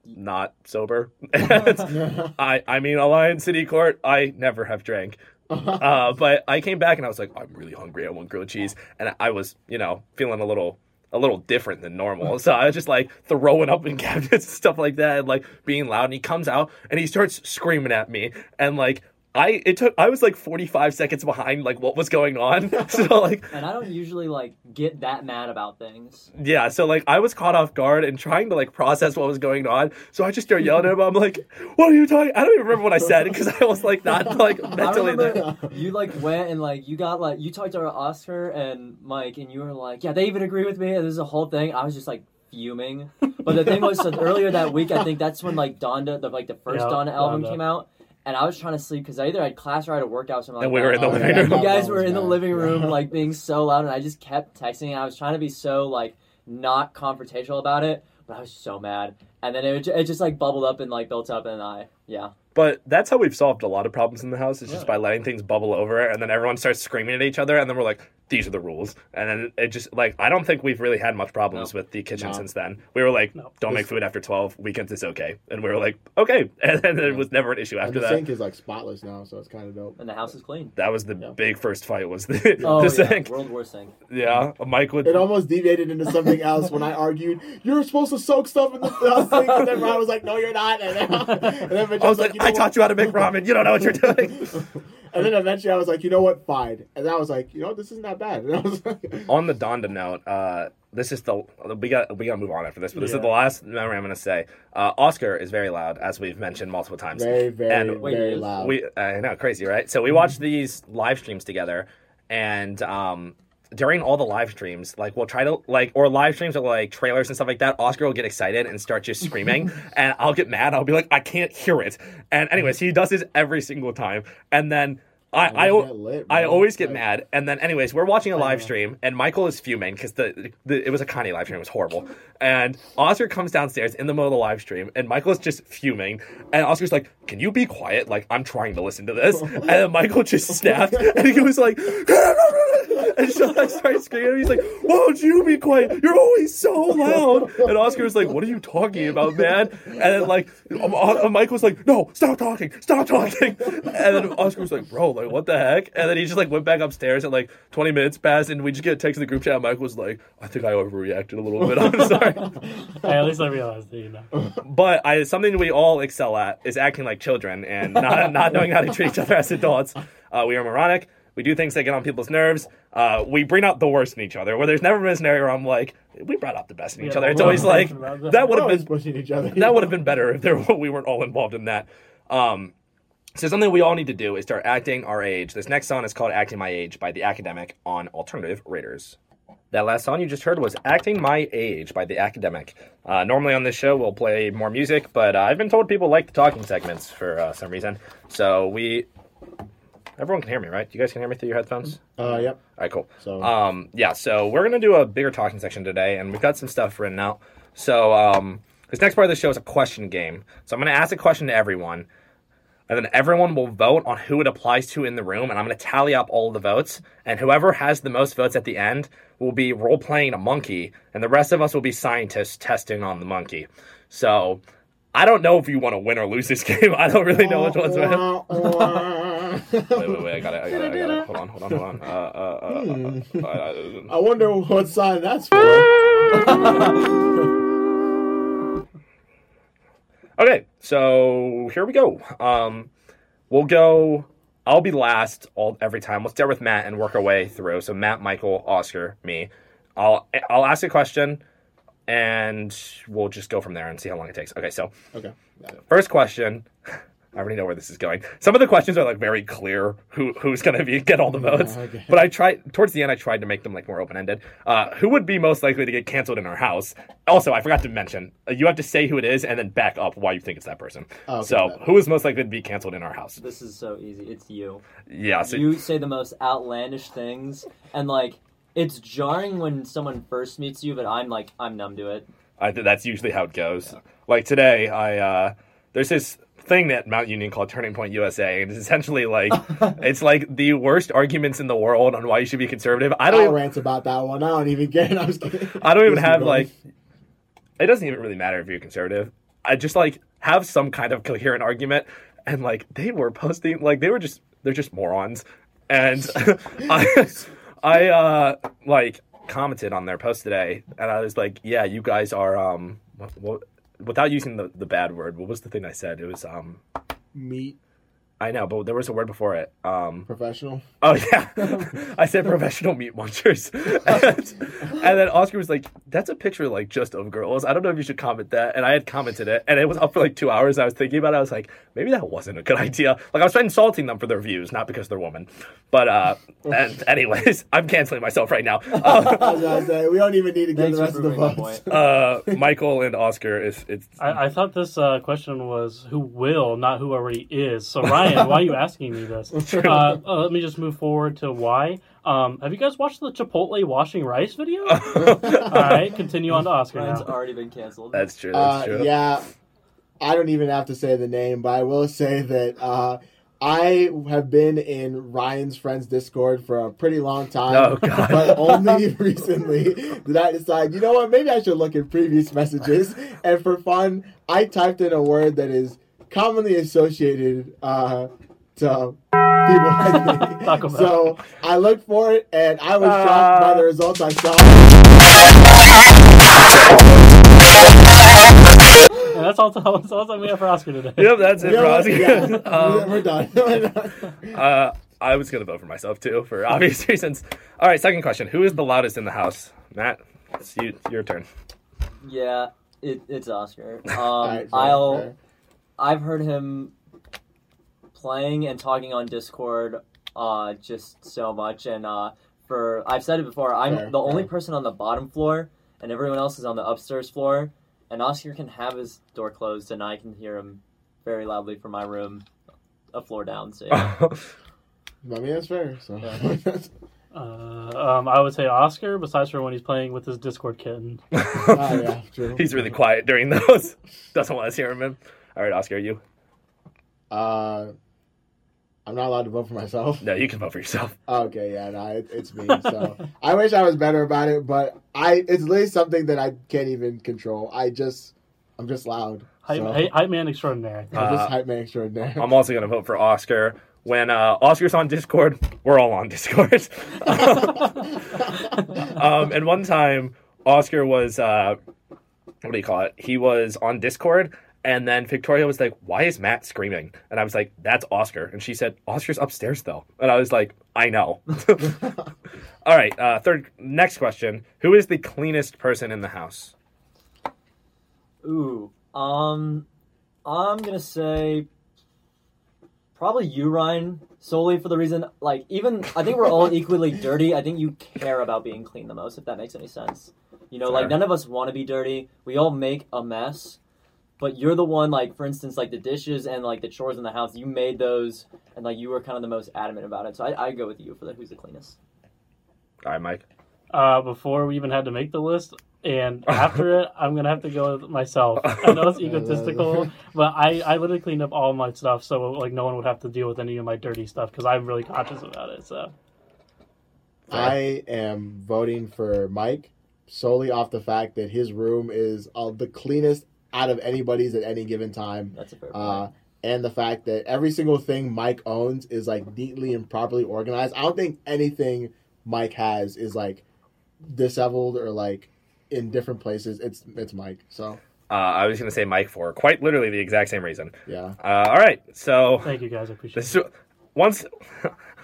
not sober. <laughs> <laughs> I I mean, Alliance City Court, I never have drank. <laughs> Uh, but I came back and I was like, I'm really hungry. I want grilled cheese, and I was, you know, feeling a little, a little different than normal. So I was just like throwing up in cabinets and stuff like that, and like being loud. And he comes out and he starts screaming at me, and like I, it took, I was like 45 seconds behind like what was going on. <laughs> so <laughs> like, And I don't usually like get that mad about things. yeah, so like I was caught off guard and trying to like process what was going on. So I just started yelling at him. I'm like, "What are you talking?" I don't even remember what I said because I was like not like <laughs> mentally there. you like went and like you got like you talked to Oscar and Mike and you were like, yeah, they even agree with me. And there's a whole thing. I was just like fuming. But the thing was, so earlier that week, I think that's when like Donda, the like the first Yeah, Donda album Donda. came out, and I was trying to sleep because I either had class or I had a workout or something. And like we were that. in the Oh, living yeah. room. You guys were in the oh, living room, <laughs> like being so loud, and I just kept texting. And I was trying to be so like not confrontational about it, but I was so mad. and then it, it just like bubbled up and like built up, and I yeah. But that's how we've solved a lot of problems in the house. Is just by letting things bubble over, and then everyone starts screaming at each other, and then we're like, "These are the rules." And then it just like I don't think we've really had much problems with the kitchen No. since then. We were like, No. "Don't make food after twelve. Weekends is okay," and we were like, "Okay," <laughs> and then it was never an issue And after the that. The sink is like spotless now, so it's kind of dope. And the house is clean. That was the Yeah. big first fight. Was the, <laughs> Oh the yeah, sink? world war sink. Yeah, Mike would. It almost deviated into something else when I argued, "You're supposed to soak stuff in the <laughs> sink," and then Ryan was like, "No, you're not." And then, and then I was like, you know I what? taught you how to make ramen. You don't know what you're doing. And then eventually I was like, "You know what? Fine." And I was like, "You know, this isn't that bad." <laughs> And I was like, on the Donda note, uh, this is the we got we got to move on after this, but this is the last memory I'm going to say. Uh, Oscar is very loud, as we've mentioned multiple times. very, very, And Wait, very loud. we I know crazy, right? So we watch these live streams together, and um, during all the live streams, like we'll try to like or live streams or like trailers and stuff like that. Oscar will get excited and start just screaming, <laughs> and I'll get mad. I'll be like, I can't hear it. And anyways, he does this every single time, and then. I, I, lit, I always get Like- mad, and then anyways, we're watching a live stream, and Michael is fuming because the, the it was a Kanye live stream, it was horrible, and Oscar comes downstairs in the middle of the live stream, and Michael is just fuming, and Oscar's like, "Can you be quiet? Like I'm trying to listen to this," <laughs> and then Michael just snapped, and he was like, <laughs> and so I started screaming, he's like, "Won't you be quiet? You're always so loud," and Oscar was like, "What are you talking about, man?" And then like um, uh, Michael was like, "No, stop talking, stop talking," and then Oscar was like, "Bro, like what the heck?" And then he just like went back upstairs and like 20 minutes passed, and we just get a text in the group chat. Michael was like, "I think I overreacted a little bit. I'm <laughs> sorry." Hey, at least I realized that, you know. But I, something we all excel at is acting like children and not, not knowing how to treat each other as adults. Uh, we are moronic. We do things that get on people's nerves. Uh, we bring out the worst in each other. Where there's never been a scenario where I'm like, we brought out the best in each Yeah, other. It's always like that. would have been other. that would have been better if there <laughs> we weren't all involved in that. Um, so something we all need to do is start acting our age. This next song is called "Acting My Age" by The Academic on Alternative Raiders. That last song you just heard was "Acting My Age" by The Academic. Uh, normally on this show we'll play more music, but uh, I've been told people like the talking segments for uh, some reason. So we, everyone can hear me, right? You guys can hear me through your headphones. Uh, yep. All right, cool. So- um, yeah, so we're gonna do a bigger talking section today, and we've got some stuff written out. So, um, this next part of the show is a question game. So I'm gonna ask a question to everyone, and then everyone will vote on who it applies to in the room, and I'm gonna tally up all the votes, and whoever has the most votes at the end will be role playing a monkey, and the rest of us will be scientists testing on the monkey. So. I don't know if you want to win or lose this <laughs> game. I don't really know which one's win. Wait, wait, wait! I got it. I got it. I got it. Hold on, hold on, hold on. Uh, uh, uh, uh, uh, I wonder what sign that's for. <laughs> Okay, so here we go. Um, we'll go. I'll be last all every time. We'll start with Matt and work our way through. So Matt, Michael, Oscar, me. I'll I'll ask a question, and we'll just go from there and see how long it takes. Okay, so Okay. first question. I already know where this is going. Some of the questions are like very clear who who's gonna be get all the votes. okay. But I tried towards the end. I tried to make them like more open ended. Uh, who would be most likely to get canceled in our house? Also, I forgot to mention uh, you have to say who it is and then back up why you think it's that person. Oh, okay, so got who is most likely to be canceled in our house? This is so easy. It's you. Yeah. So you say the most outlandish things, and like it's jarring when someone first meets you, but I'm like I'm numb to it. I th- that's usually how it goes. Like today, I uh, there's this thing at Mount Union called Turning Point USA, and it's essentially like <laughs> it's like the worst arguments in the world on why you should be conservative. I don't I'll even, rant about that one. I don't even get it. I was kidding. <laughs> I don't even Just have like it doesn't even really matter if you're conservative. I just like have some kind of coherent argument, and like they were posting like they were just they're just morons, and <laughs> I I uh like commented on their post today, and I was like, yeah, you guys are um what, what without using the the bad word. What was the thing I said? It was um meat I know, but there was a word before it. Um professional. Oh yeah, <laughs> I said professional meat munchers, and, <laughs> and then Oscar was like, "That's a picture like just of girls. I don't know if you should comment that." And I had commented it, and it was up for like two hours. I was thinking about it. I was like, maybe that wasn't a good idea. Like I was insulting them for their views, not because they're women. But uh, <laughs> and anyways, I'm canceling myself right now. Uh, I was gonna say we don't even need to give Thanks the rest of the votes. point. uh, Michael and Oscar, if it's I, I thought this uh, question was who will, not who already is. So Ryan, why are you asking me this? <laughs> Uh, uh, let me just move forward to why. Um, have you guys watched the Chipotle washing rice video? <laughs> All right, continue on to Oscar It's now. already been canceled. That's true. That's Uh, true. yeah, I don't even have to say the name, but I will say that uh, I have been in Ryan's friends Discord for a pretty long time. Oh, God. But only <laughs> recently did I decide, you know what, maybe I should look at previous messages. And for fun, I typed in a word that is commonly associated uh, to people like me. <laughs> So I looked for it, and I was shocked Uh. by the results I saw. And that's all. That's all time we have for Oscar today. Yep, that's it You know for? Oscar. Yeah, <laughs> um, we're done. We're <laughs> done. uh, I was gonna vote for myself too, for obvious reasons. All right, second question: Who is the loudest in the house? Matt, it's you, your turn. Yeah, it, it's Oscar. Um, Alright, fair, I'll. fair. I've heard him playing and talking on Discord uh, just so much, and uh, for I've said it before. I'm Fair, the only person on the bottom floor, and everyone else is on the upstairs floor. And Oscar can have his door closed, and I can hear him very loudly from my room, a floor down. So yeah. <laughs> I mean, that's fair. So. <laughs> Uh, um, I would say Oscar, besides for when he's playing with his Discord kitten. oh, <laughs> yeah, true. He's really quiet during those. Doesn't want us hearing him. All right, Oscar, you. Uh, I'm not allowed to vote for myself. No, you can vote for yourself. <laughs> Okay, yeah, no, it, it's me. So I wish I was better about it, but I it's literally something that I can't even control. I just I'm just loud. Hype, so, hype, hype man extraordinaire. I'm Uh, just hype man extraordinaire. I'm also gonna vote for Oscar. When uh, Oscar's on Discord, we're all on Discord. <laughs> um, and one time, Oscar was uh, what do you call it? He was on Discord, and then Victoria was like, "Why is Matt screaming?" And I was like, "That's Oscar." And she said, "Oscar's upstairs though." And I was like, "I know." <laughs> <laughs> all right. Uh, third, next question: Who is the cleanest person in the house? Ooh, um, I'm gonna say probably you, Ryan, solely for the reason, like, even I think we're all <laughs> equally dirty. I think you care about being clean the most, if that makes any sense. You know, Fair. like none of us want to be dirty. We all make a mess, but you're the one, like, for instance, like the dishes and like the chores in the house. You made those, and like you were kind of the most adamant about it. So I I go with you for the who's the cleanest. All right, Mike. Uh, before we even had to make the list, and after it, <laughs> I'm gonna have to go with myself. I know it's <laughs> egotistical, but I, I literally cleaned up all my stuff, so like no one would have to deal with any of my dirty stuff because I'm really conscious about it. So I am voting for Mike solely off the fact that his room is uh, the cleanest out of anybody's at any given time. That's a fair point. Uh, and the fact that every single thing Mike owns is like neatly and properly organized. I don't think anything Mike has is like disheveled or like in different places. It's it's Mike. So Uh, I was gonna say Mike for quite literally the exact same reason. yeah. Uh, all right, so thank you guys, I appreciate this it. once.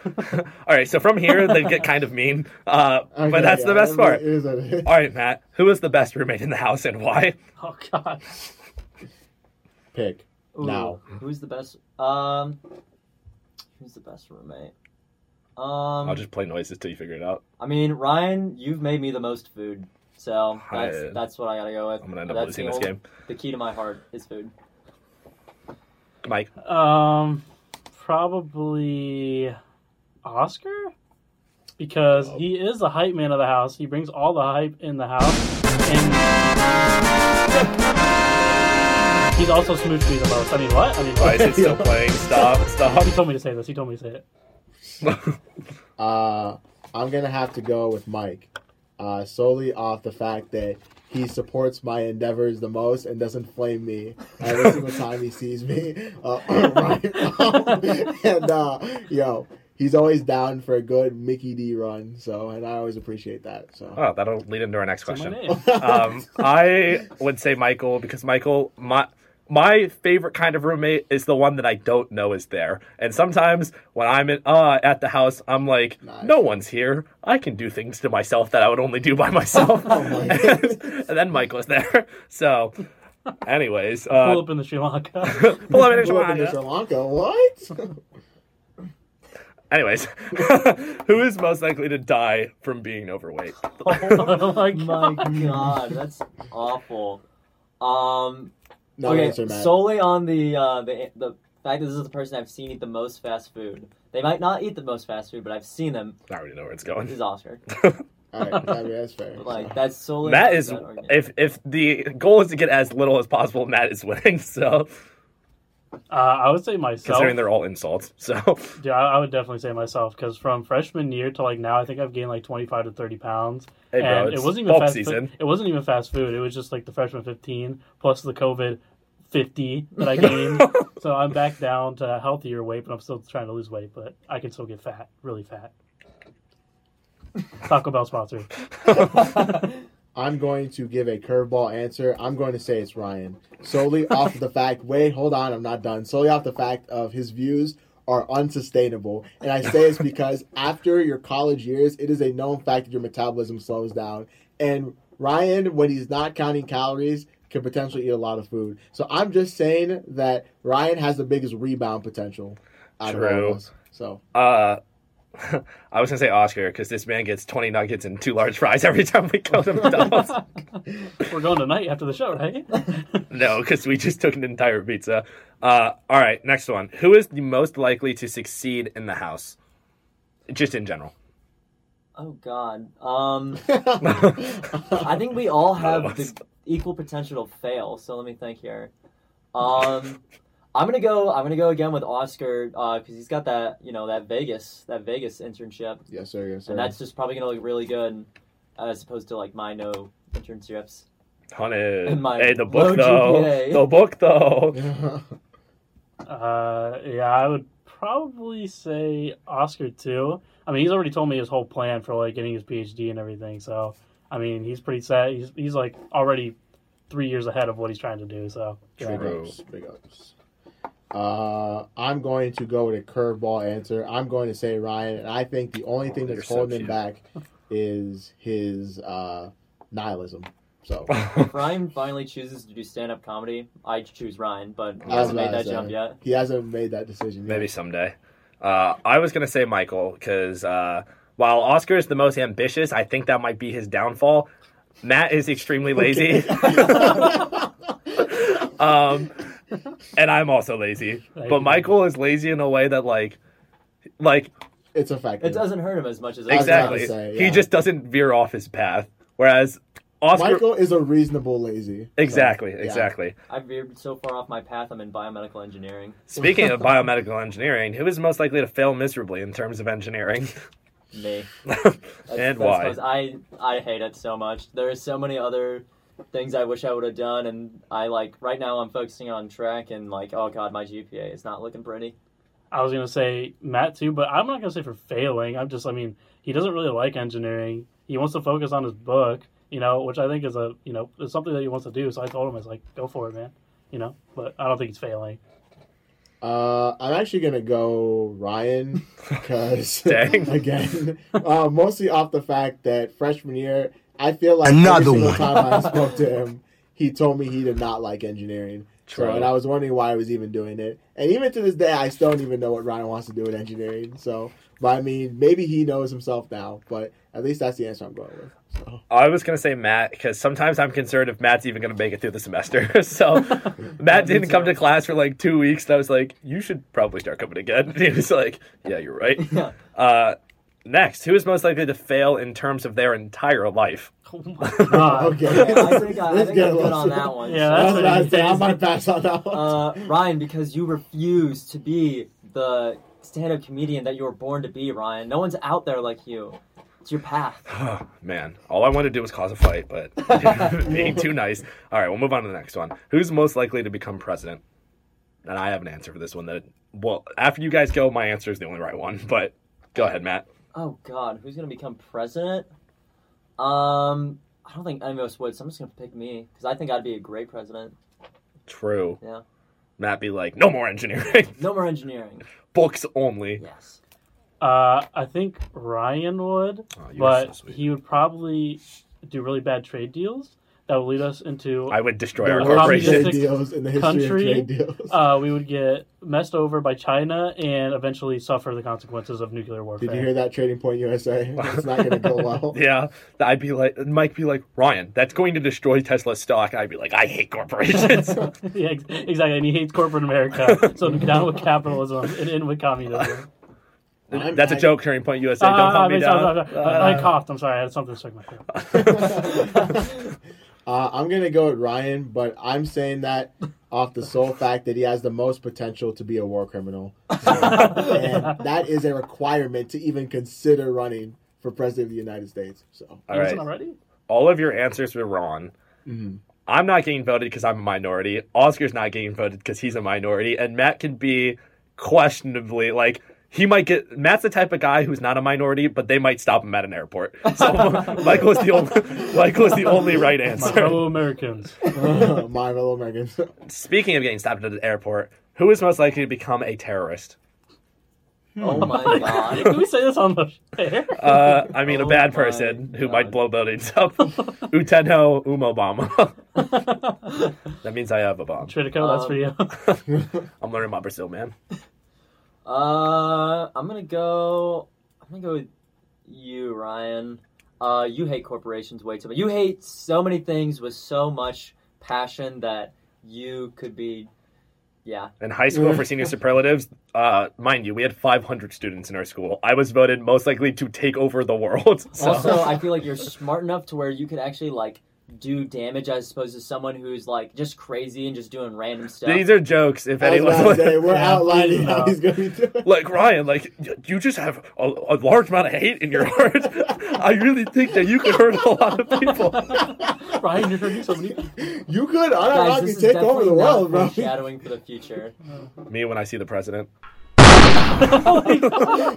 <laughs> all right, so from here they get kind of mean, uh, <laughs> Okay, but that's yeah, the best it- part. It is, it is. <laughs> All right, Matt, who is the best roommate in the house and why? Oh god, Pick Ooh, now. Who's the best? Um, who's the best roommate? Um, I'll just play noises till you figure it out. I mean, Ryan, you've made me the most food, so that's I- that's what I gotta go with. I'm gonna end up That's losing this only- game. The key to my heart is food. Mike, um, probably Oscar because Oh. he is the hype man of the house. He brings all the hype in the house, and he's also smooched me the most. I mean, what? I mean, why is it still playing? Stop, <laughs> stop. he told me to say this. He told me to say it. <laughs> Uh, I'm gonna have to go with Mike, uh, solely off the fact that he supports my endeavors the most and doesn't flame me every single time he sees me. Uh, <laughs> right. and uh, yo, he's always down for a good Mickey D run. So, and I always appreciate that. So, Oh, that'll lead into our next Say question. um, <laughs> I would say Michael because Michael, my my favorite kind of roommate is the one that I don't know is there. And sometimes when I'm in, uh, at the house, I'm like, Nice. no one's here. I can do things to myself that I would only do by myself. <laughs> Oh my and, <laughs> and then Michael's there. So, anyways, Pull uh, up in the Sri Lanka. pull up in Blew up into Sri Sri Lanka. Lanka. What? Anyways, <laughs> who is most likely to die from being overweight? oh my <laughs> My god. God, that's awful. Um, No okay, answer, Matt. solely on the uh, the the fact that this is the person I've seen eat the most fast food. They might not eat the most fast food, but I've seen them. I already know where it's going. This is Oscar. <laughs> All right, I mean, that's fair. Like So, that's solely Matt is that if if the goal is to get as little as possible, Matt is winning. So Uh, I would say myself. considering they're all insults, so <laughs> Yeah, I I would definitely say myself because from freshman year to like now, I think I've gained like twenty five to thirty pounds. hey bro, and it wasn't even fast. season. It wasn't even fast food. It was just like the freshman fifteen plus the COVID fifty that I <laughs> gained. so I'm back down to a healthier weight, but I'm still trying to lose weight. But I can still get fat, really fat. Taco Bell sponsor. <laughs> I'm going to give a curveball answer. I'm going to say it's Ryan. Solely off of the fact, wait, hold on, I'm not done. Solely off the fact of his views are unsustainable. And I say it's because <laughs> after your college years, it is a known fact that your metabolism slows down. And Ryan, when he's not counting calories, can potentially eat a lot of food. So I'm just saying that Ryan has the biggest rebound potential out of all True. of us. So Uh, <laughs> I was gonna say Oscar because this man gets twenty nuggets and two large fries every time we go to McDonald's. <laughs> We're going tonight after the show, right? <laughs> no, because we just took an entire pizza. Uh, all right, next one. Who is the most likely to succeed in the house? Just in general. Oh God. Um, I think we all have the equal potential to fail. So let me think here. Um, I'm gonna go. I'm gonna go again with Oscar because he's got that you know that Vegas that Vegas internship, yes, sir. Yes, sir. and that's just probably gonna look really good as opposed to like my no internships. Hunted. <laughs> And my Hey, the book though. GPA. The book though. <laughs> Uh, yeah, I would probably say Oscar too. I mean, he's already told me his whole plan for like getting his PhD and everything. So, I mean, he's pretty set. He's he's like already three years ahead of what he's trying to do. So, yeah. Big ups. Big ups. Uh, I'm going to go with a curveball answer. I'm going to say Ryan, and I think the only Oh, thing that's holding cute. him back is his uh, nihilism. So <laughs> Ryan finally chooses to do stand up comedy, I choose Ryan, but he I hasn't made that say, jump yet. He hasn't made that decision yet. Maybe someday. Uh, I was gonna say Michael because uh, while Oscar is the most ambitious, I think that might be his downfall. Matt is extremely lazy. <laughs> um, <laughs> and I'm also lazy. But. Michael is lazy in a way that like, like It's effective. It doesn't hurt him as much as it was about exactly, to say, he just doesn't veer off his path. Whereas Oscar, Michael is a reasonable lazy. So, exactly, yeah. exactly. I veered so far off my path. I'm in biomedical engineering. Speaking of <laughs> biomedical engineering, who is most likely to fail miserably in terms of engineering? Me. <laughs> And that's why? 'cause I I hate it so much. There are so many other things I wish I would have done, and I like right now I'm focusing on track and like oh god my GPA is not looking pretty. I was gonna say Matt too, but I'm not gonna say for failing. I'm just, I mean, he doesn't really like engineering. He wants to focus on his book, you know, which I think is a, you know, is something that he wants to do. So I told him, I was like, go for it, man, you know. But I don't think he's failing. Uh, I'm actually gonna go Ryan <laughs> because <laughs> again, uh, mostly off the fact that freshman year, I feel like Another every single one. time I <laughs> spoke to him, he told me he did not like engineering. True. So, and I was wondering why I was even doing it. And even to this day, I still don't even know what Ryan wants to do in engineering. So, but I mean, maybe he knows himself now. But at least that's the answer I'm going with. So, I was gonna say Matt because sometimes I'm concerned if Matt's even gonna make it through the semester. <laughs> so <laughs> Matt didn't come to class for like two weeks, and I was like, "You should probably start coming again." And he was like, "Yeah, you're right." Yeah. Uh, next, who is most likely to fail in terms of their entire life? <laughs> Oh my god. <laughs> okay, Yeah, I think I, I Let's think get I'm good on that one. Yeah, So, That's that's what I what say. I he might pass on that one. uh, Ryan, because you refuse to be the stand-up comedian that you were born to be, Ryan. No one's out there like you. It's your path. <sighs> Man, all I wanted to do was cause a fight, but <laughs> being too nice. All right, we'll move on to the next one. Who's most likely to become president? And I have an answer for this one. That well, after you guys go, my answer is the only right one. But go ahead, Matt. Oh God, who's gonna become president? Um, I don't think any of us would, so I'm just gonna pick me because I think I'd be a great president. True. Yeah. Matt be like, no more engineering, No more engineering. <laughs> books only. Yes. Uh, I think Ryan would, Oh, but so he would probably do really bad trade deals that would lead us into. I would destroy our corporation. trade deals in the history country, of trade deals. uh, we would get messed over by China and eventually suffer the consequences of nuclear warfare. Did you hear that trading point USA? <laughs> It's not going to go well. <laughs> Yeah, I'd be like, Mike be like, Ryan, that's going to destroy Tesla's stock. I'd be like, I hate corporations. <laughs> yeah, ex- exactly. And he hates corporate America, so down with capitalism and in with communism. I'm- That's a I- joke. Turning Point USA. Uh, Don't hunt I, me mean, down. I, I- I coughed. I'm sorry. I had something stuck in my throat. Uh, I'm gonna go with Ryan, but I'm saying that <laughs> off the sole fact that he has the most potential to be a war criminal, <laughs> and that is a requirement to even consider running for president of the United States. So, All Is it already? All of your answers were wrong. mhm. I'm not getting voted because I'm a minority. Oscar's not getting voted because he's a minority, and Matt can be questionably like he might get. Matt's the type of guy who's not a minority, but they might stop him at an airport. So <laughs> Michael is the only <laughs> Michael is the only right My answer. fellow Americans. <laughs> my fellow Americans. Speaking of getting stopped at an airport, who is most likely to become a terrorist? Oh my god. Can we say this on the air? Uh, I mean, a Oh bad my person who might blow buildings up. Utenho Umobama. that means I have a bomb. Tritico, that's for you. I'm learning my Brazil, man. Uh, I'm gonna go. I'm gonna go with you, Ryan. Uh, you hate corporations way too much. You hate so many things with so much passion that you could be. Yeah. In high school for <laughs> senior superlatives, uh, mind you, we had 500 students in our school. I was voted most likely to take over the world. <laughs> So. Also, I feel like you're smart enough to where you could actually like do damage as opposed to someone who's like just crazy and just doing random stuff. These are jokes. If I was to anyone say, we're Yeah, outlining please how <laughs> he's gonna be doing. like Ryan, like you just have a, a large amount of hate in your heart. I really think that you could hurt a lot of people. <laughs> Ryan, you're hurting so many people. You could Guys, unironically this is take over the world, bro. Foreshadowing for the future. <laughs> Me when I see the president. Okay,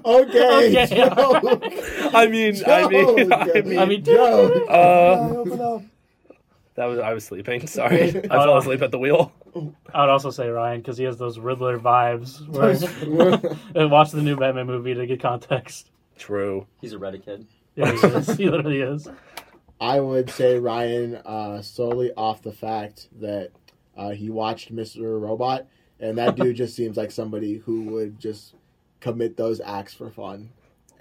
Okay. Joe. I mean, I mean, I Joe. mean, I mean, Joe. uh, Open up. That was I was sleeping. <laughs> Sorry, I fell asleep at the wheel. I would also say Ryan because he has those Riddler vibes. Where, <laughs> and <laughs> watch the new Batman movie to get context. True. He's a Reddit kid. Yeah, he is. he literally is. I would say Ryan uh, solely off the fact that uh, he watched Mr. Robot, and that dude just seems like somebody who would just commit those acts for fun.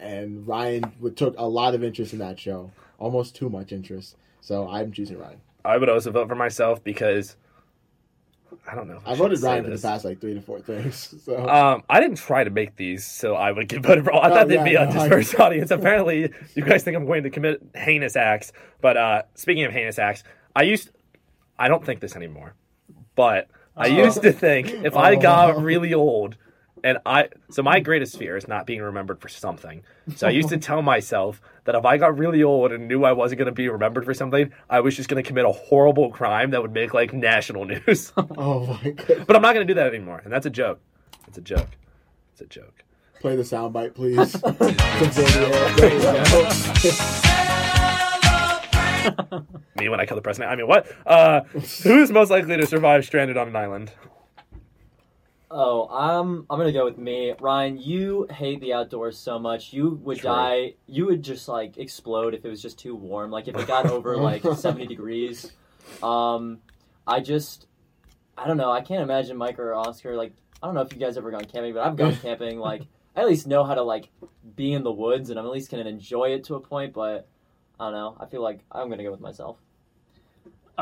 And Ryan would, took a lot of interest in that show, almost too much interest. So I'm choosing Ryan. I would also vote for myself because I don't know. I should voted Ryan for the past like three to four things. <laughs> So Um, I didn't try to make these, so I would get voted for. I Oh, thought they'd yeah, be a no, I- <laughs> audience. Apparently, you guys think I'm going to commit heinous acts. But uh, speaking of heinous acts, I used. I don't think this anymore, but I Uh-huh. used to think if I Oh. got really old, and I so my greatest fear is not being remembered for something. So I used to tell myself that if I got really old and knew I wasn't going to be remembered for something, I was just going to commit a horrible crime that would make like national <laughs> news. <laughs> oh my god, but I'm not going to do that anymore, and that's a joke. It's a joke. It's a joke. play the soundbite, please. There you go. Me when I kill the president. I mean, what? Uh, who is most likely to survive stranded on an island? Oh, I'm I'm gonna go with me, Ryan. You hate the outdoors so much. You would True. die. You would just like explode if it was just too warm. Like if it got over like <laughs> 70 degrees. Um, I just, I don't know. I can't imagine Mike or Oscar. Like I don't know if you guys ever gone camping, but I've gone <laughs> camping. Like I at least know how to like be in the woods, and I'm at least gonna enjoy it to a point. But I don't know. I feel like I'm gonna go with myself. Uh,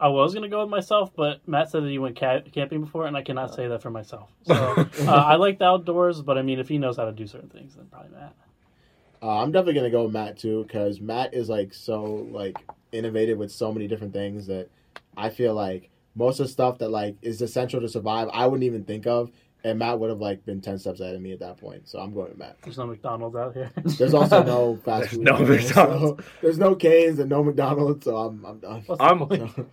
I I was gonna go with myself, but Matt said that he went ca- camping before, and I cannot say that for myself. So <laughs> uh, I like the outdoors, but I mean, if he knows how to do certain things, then probably Matt. Uh, I'm definitely gonna go with Matt too because Matt is like so like innovative with so many different things that I feel like most of the stuff that like is essential to survive I wouldn't even think of, and Matt would have like been ten steps ahead of me at that point. So I'm going with Matt. There's no McDonald's out here. <laughs> There's also no <laughs> fast There's food. no out there, McDonald's. so <laughs> there's no Canes and no McDonald's, so I'm I'm done. I'm- point?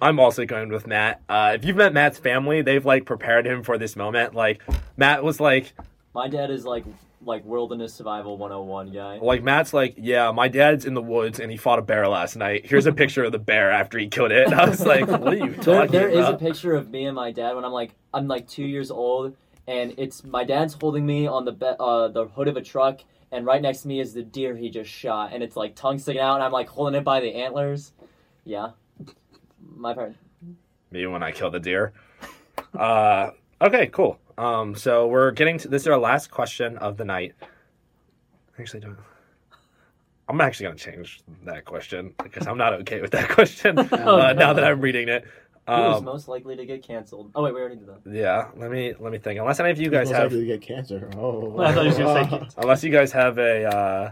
I'm also going with Matt. Uh, if you've met Matt's family, they've like prepared him for this moment. Like Matt was like, My dad is like like wilderness survival 101 guy. like Matt's like, yeah, my dad's in the woods and he fought a bear last night. Here's a <laughs> picture of the bear after he killed it. And <laughs> I was like, what are you There, talking there is a picture of me and my dad when I'm like I'm like two years old, and it's my dad's holding me on the be- uh, the hood of a truck, and right next to me is the deer he just shot, and it's like tongue sticking out, and I'm like holding it by the antlers. Yeah, my part. Me when I killed the deer. <laughs> Uh, okay, cool. Um, so we're getting to this is our last question of the night. Actually, don't. I'm actually gonna change that question because I'm not okay with that <laughs> question <laughs> uh, now that I'm reading it. Who is Um, most likely to get canceled? Oh wait, we already did that. yeah, let me let me think. Unless any of you guys Most have, likely to get cancer. Oh, <laughs> I thought he was gonna say kids. unless you guys have a uh,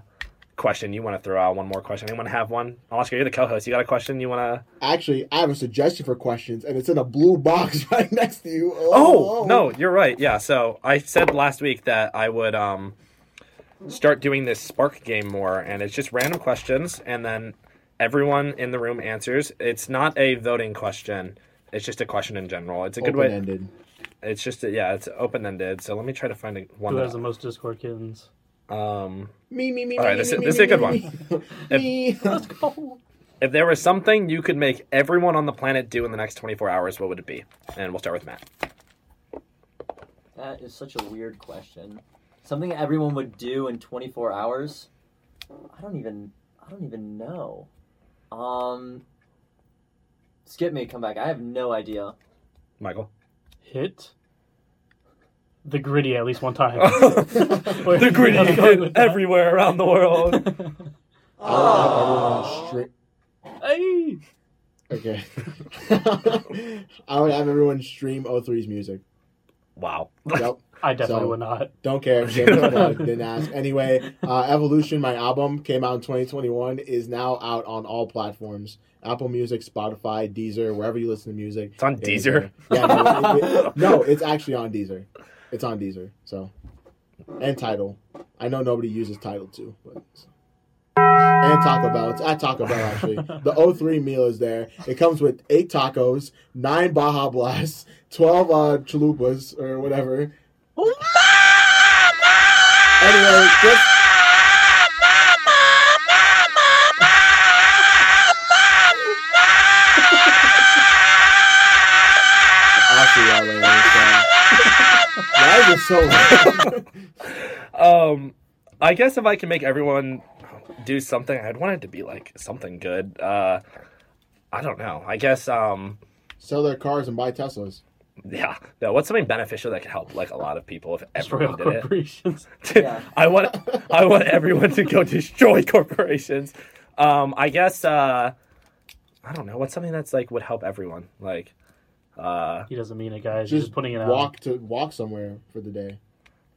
question you want to throw out, one more question. Anyone have one? Oscar, you're the co-host. You got a question you want to? Actually, I have a suggestion for questions, and it's in a blue box <laughs> right next to you. Oh no, you're right. Yeah. So I said last week that I would um start doing this Spark game more, and it's just random questions, and then everyone in the room answers. It's not a voting question. It's just a question in general. It's a good way. ended. It's just a, yeah, it's open ended. So let me try to find a, one. Who that- has the most Discord kittens? Um, Me, me, me. All right, me, this me, is- me, this is a good me, <laughs> me. Let's go. if there was something you could make everyone on the planet do in the next 24 hours, what would it be? And we'll start with Matt. That is such a weird question. Something everyone would do in 24 hours. I don't even. I don't even know. Um. Skip me. Come back. I have no idea. Michael. Hit the griddy at least one time. <laughs> the griddy I'm going with that. everywhere around the world. <laughs> Oh. would have everyone stream. hey, Okay. <laughs> I would have everyone stream O3's music. Wow. Yep. I definitely So- would not. Don't care. Didn't, didn't ask. Anyway, uh, Evolution, my album, came out in 2021, is now out on all platforms. Apple Music, Spotify, Deezer, wherever you listen to music. It's on It is Deezer? there. Yeah, no, it- it- no, it's actually on Deezer. It's on Deezer. So, and Tidal. I know nobody uses Tidal too, but and Taco Bell. It's at Taco Bell actually. The O3 meal is there. It comes with eight tacos, nine Baja Blasts, twelve uh, chalupas or whatever. Anyway, just I'll see y'all later. So. Why is it so? <laughs> Um, I guess if I can make everyone do something, I'd want it to be like something good. Uh, I don't know. I guess, um, Sell their cars and buy Teslas. yeah. No, what's something beneficial that could help like a lot of people if Destroy all everyone did it? corporations. <laughs> Yeah. I want I want everyone to go destroy corporations. Um, I guess uh, I don't know. What's something that's like would help everyone? Like, uh, He doesn't mean it, guys. He's Just just putting it out. walk to walk somewhere for the day.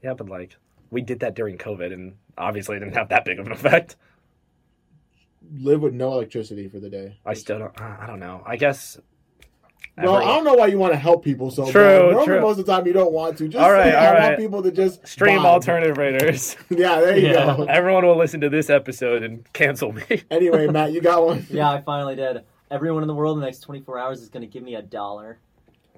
yeah, but like we did that during COVID, and obviously it didn't have that big of an effect. Live with no electricity for the day. I still don't. I don't know. I guess. Well, every- I don't know why you want to help people so True, bad. Normally, true. most of the time you don't want to. Just All right, say, I all right. want people to just stream vibe. alternative raiders. <laughs> Yeah, there you Yeah. go. Everyone will listen to this episode and cancel me. <laughs> Anyway, Matt, you got one. Yeah, I finally did. Everyone in the world in the next 24 hours is going to give me a dollar.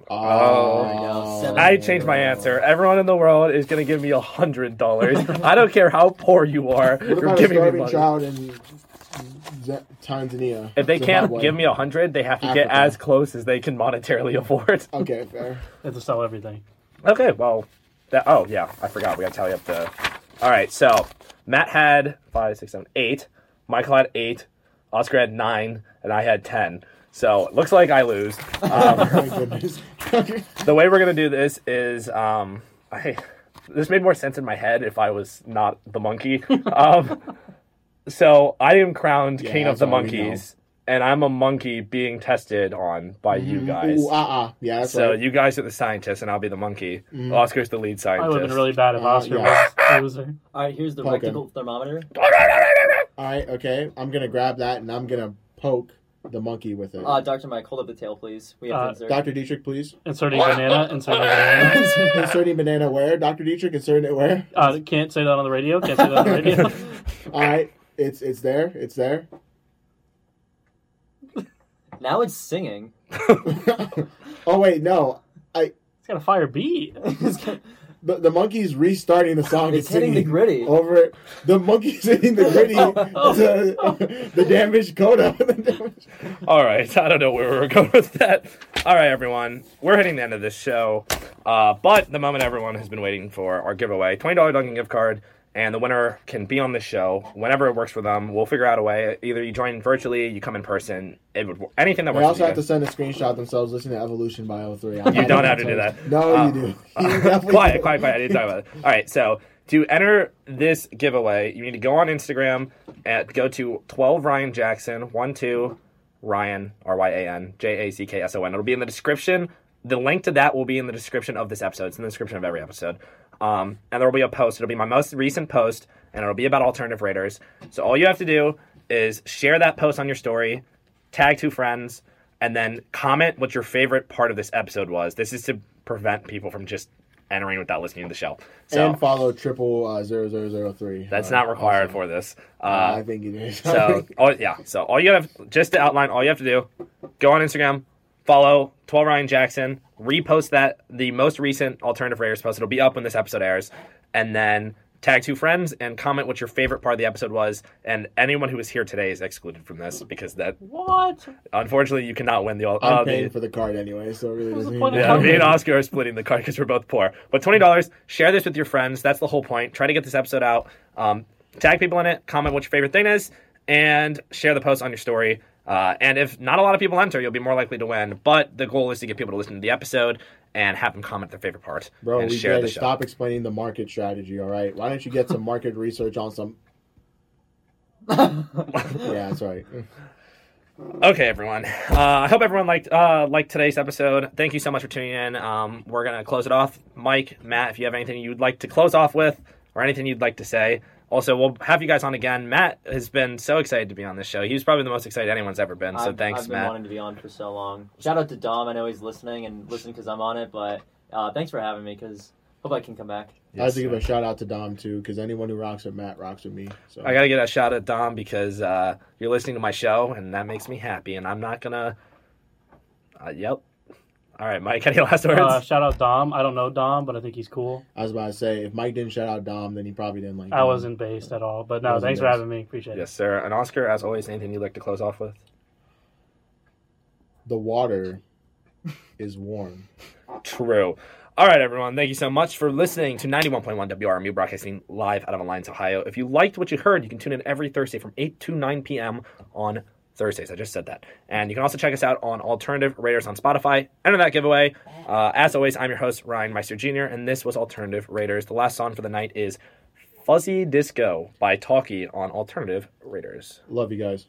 Oh, There you go. Seven. I changed my answer. Everyone in the world is going to give me a hundred dollars. I don't care how poor you are. What You're about a giving me starving money. child in Z- Tanzania? If they can't Zimbabwe? give me a hundred, they have to get Africa. as close as they can monetarily afford. <laughs> Okay, fair. They have to sell everything. Okay, well, that. Oh yeah, I forgot. We got to tally up the. All right, so Matt had five, six, seven, eight. Michael had eight. Oscar had nine, and I had ten. So it looks like I lose. Um, <laughs> Oh my goodness. <laughs> the way we're gonna do this is, um, I this made more sense in my head if I was not the monkey. <laughs> Um, so I am crowned Yeah, king of the all we know. monkeys, and I'm a monkey being tested on by you guys. Ooh, uh-uh. Yeah, so right. you guys are the scientists, and I'll be the monkey. Oscar's the lead scientist. I would have been really bad if Uh, Oscar yeah. was a loser. All right, here's the Poke him. rectal thermometer. All right, okay. I'm gonna grab that and I'm gonna poke the monkey with it. Uh, Dr. Mike, hold up the tail, please. We have Uh, to insert. Dr. Dietrich, please. Inserting banana. <laughs> Inserting banana. <laughs> Inserting banana where? Dr. Dietrich, inserting it where? Uh, can't say that on the radio. Can't say that on the radio. <laughs> All right, it's it's there. It's there. now it's singing. oh wait, no. It's got a fire beat. The, the monkey's restarting the song. <laughs> It's hitting the griddy. Over it. The monkey's <laughs> hitting the griddy. <laughs> the, the damaged coda. The damaged- All right, I don't know where we were going with that. All right, everyone, we're hitting the end of this show, uh, but the moment everyone has been waiting for our giveaway: twenty dollar Dunkin' gift card, and the winner can be on the show whenever it works for them. We'll figure out a way. Either you join virtually, you come in person. It would anything that works. They also have to send a screenshot themselves listening to Evolution by O3. You don't have to do that. No, Uh, <laughs> you do. You definitely quiet, do. quiet, quiet. I didn't talk about it. All right, so to enter this giveaway, you need to go on Instagram and go to 12 Ryan Jackson, 1 2 Ryan R Y A N J A C K S O N. It'll be in the description. The link to that will be in the description of this episode. It's in the description of every episode. Um, and there will be a post. It'll be my most recent post, and it'll be about alternative raiders. So all you have to do is share that post on your story, tag two friends, and then comment what your favorite part of this episode was. This is to prevent people from just entering without listening to the show. So and follow triple uh, zero zero zero three. that's uh, not required also. for this. Uh, Uh, I think it is. so, <laughs> oh yeah. So all you have just to outline, all you have to do, go on Instagram, follow 12 Ryan Jackson, repost that the most recent alternative Raiders post. It'll be up when this episode airs, and then tag two friends and comment what your favorite part of the episode was. And anyone who was here today is excluded from this because that What? unfortunately you cannot win the. I'm Uh, paying the for the card anyway, so it really doesn't. point of yeah, me and Oscar are splitting the card because we're both poor. But twenty dollars. Share this with your friends. That's the whole point. Try to get this episode out. Um, tag people in it. Comment what your favorite thing is, and share the post on your story. Uh, and if not a lot of people enter, you'll be more likely to win. But the goal is to get people to listen to the episode and have them comment their favorite part Bro, and we share show. Stop explaining the market strategy, all right? Why don't you get some market <laughs> research on some. <laughs> yeah, that's right. Okay, everyone. Uh, I hope everyone liked uh, liked today's episode. Thank you so much for tuning in. Um, we're gonna close it off. Mike, Matt, if you have anything you'd like to close off with, or anything you'd like to say, also we'll have you guys on again. Matt has been so excited to be on this show. He was probably the most excited anyone's ever been. So I've, thanks, I've been Matt. wanting to be on for so long. Shout out to Dom. I know he's listening and listening because I'm on it. But uh, thanks for having me. Because hope I can come back. I have to give a shout out to Dom too, because anyone who rocks with Matt rocks with me. So I gotta get a shout at Dom because uh, you're listening to my show, and that makes me happy. And I'm not gonna. Uh, yep. All right, Mike. <laughs> Any last words? Uh, shout out Dom. I don't know Dom, but I think he's cool. I was about to say, if Mike didn't shout out Dom, then he probably didn't like. I Dom. wasn't based at all, but no, Wasn't thanks for having me. Appreciate it. yes, sir. And Oscar, as always, anything you'd like to close off with? The water is warm. True. All right, everyone. Thank you so much for listening to 91.1 WRMU broadcasting live out of Alliance, Ohio. If you liked what you heard, you can tune in every Thursday from 8 to 9 p.m. on Thursdays. I just said that. And you can also check us out on Alternative Raiders on Spotify. Enter that giveaway. Uh, as always, I'm your host, Ryan Meister Jr., and this was Alternative Raiders. The last song for the night is Fuzzy Disco by Talkie on Alternative Raiders. Love you guys.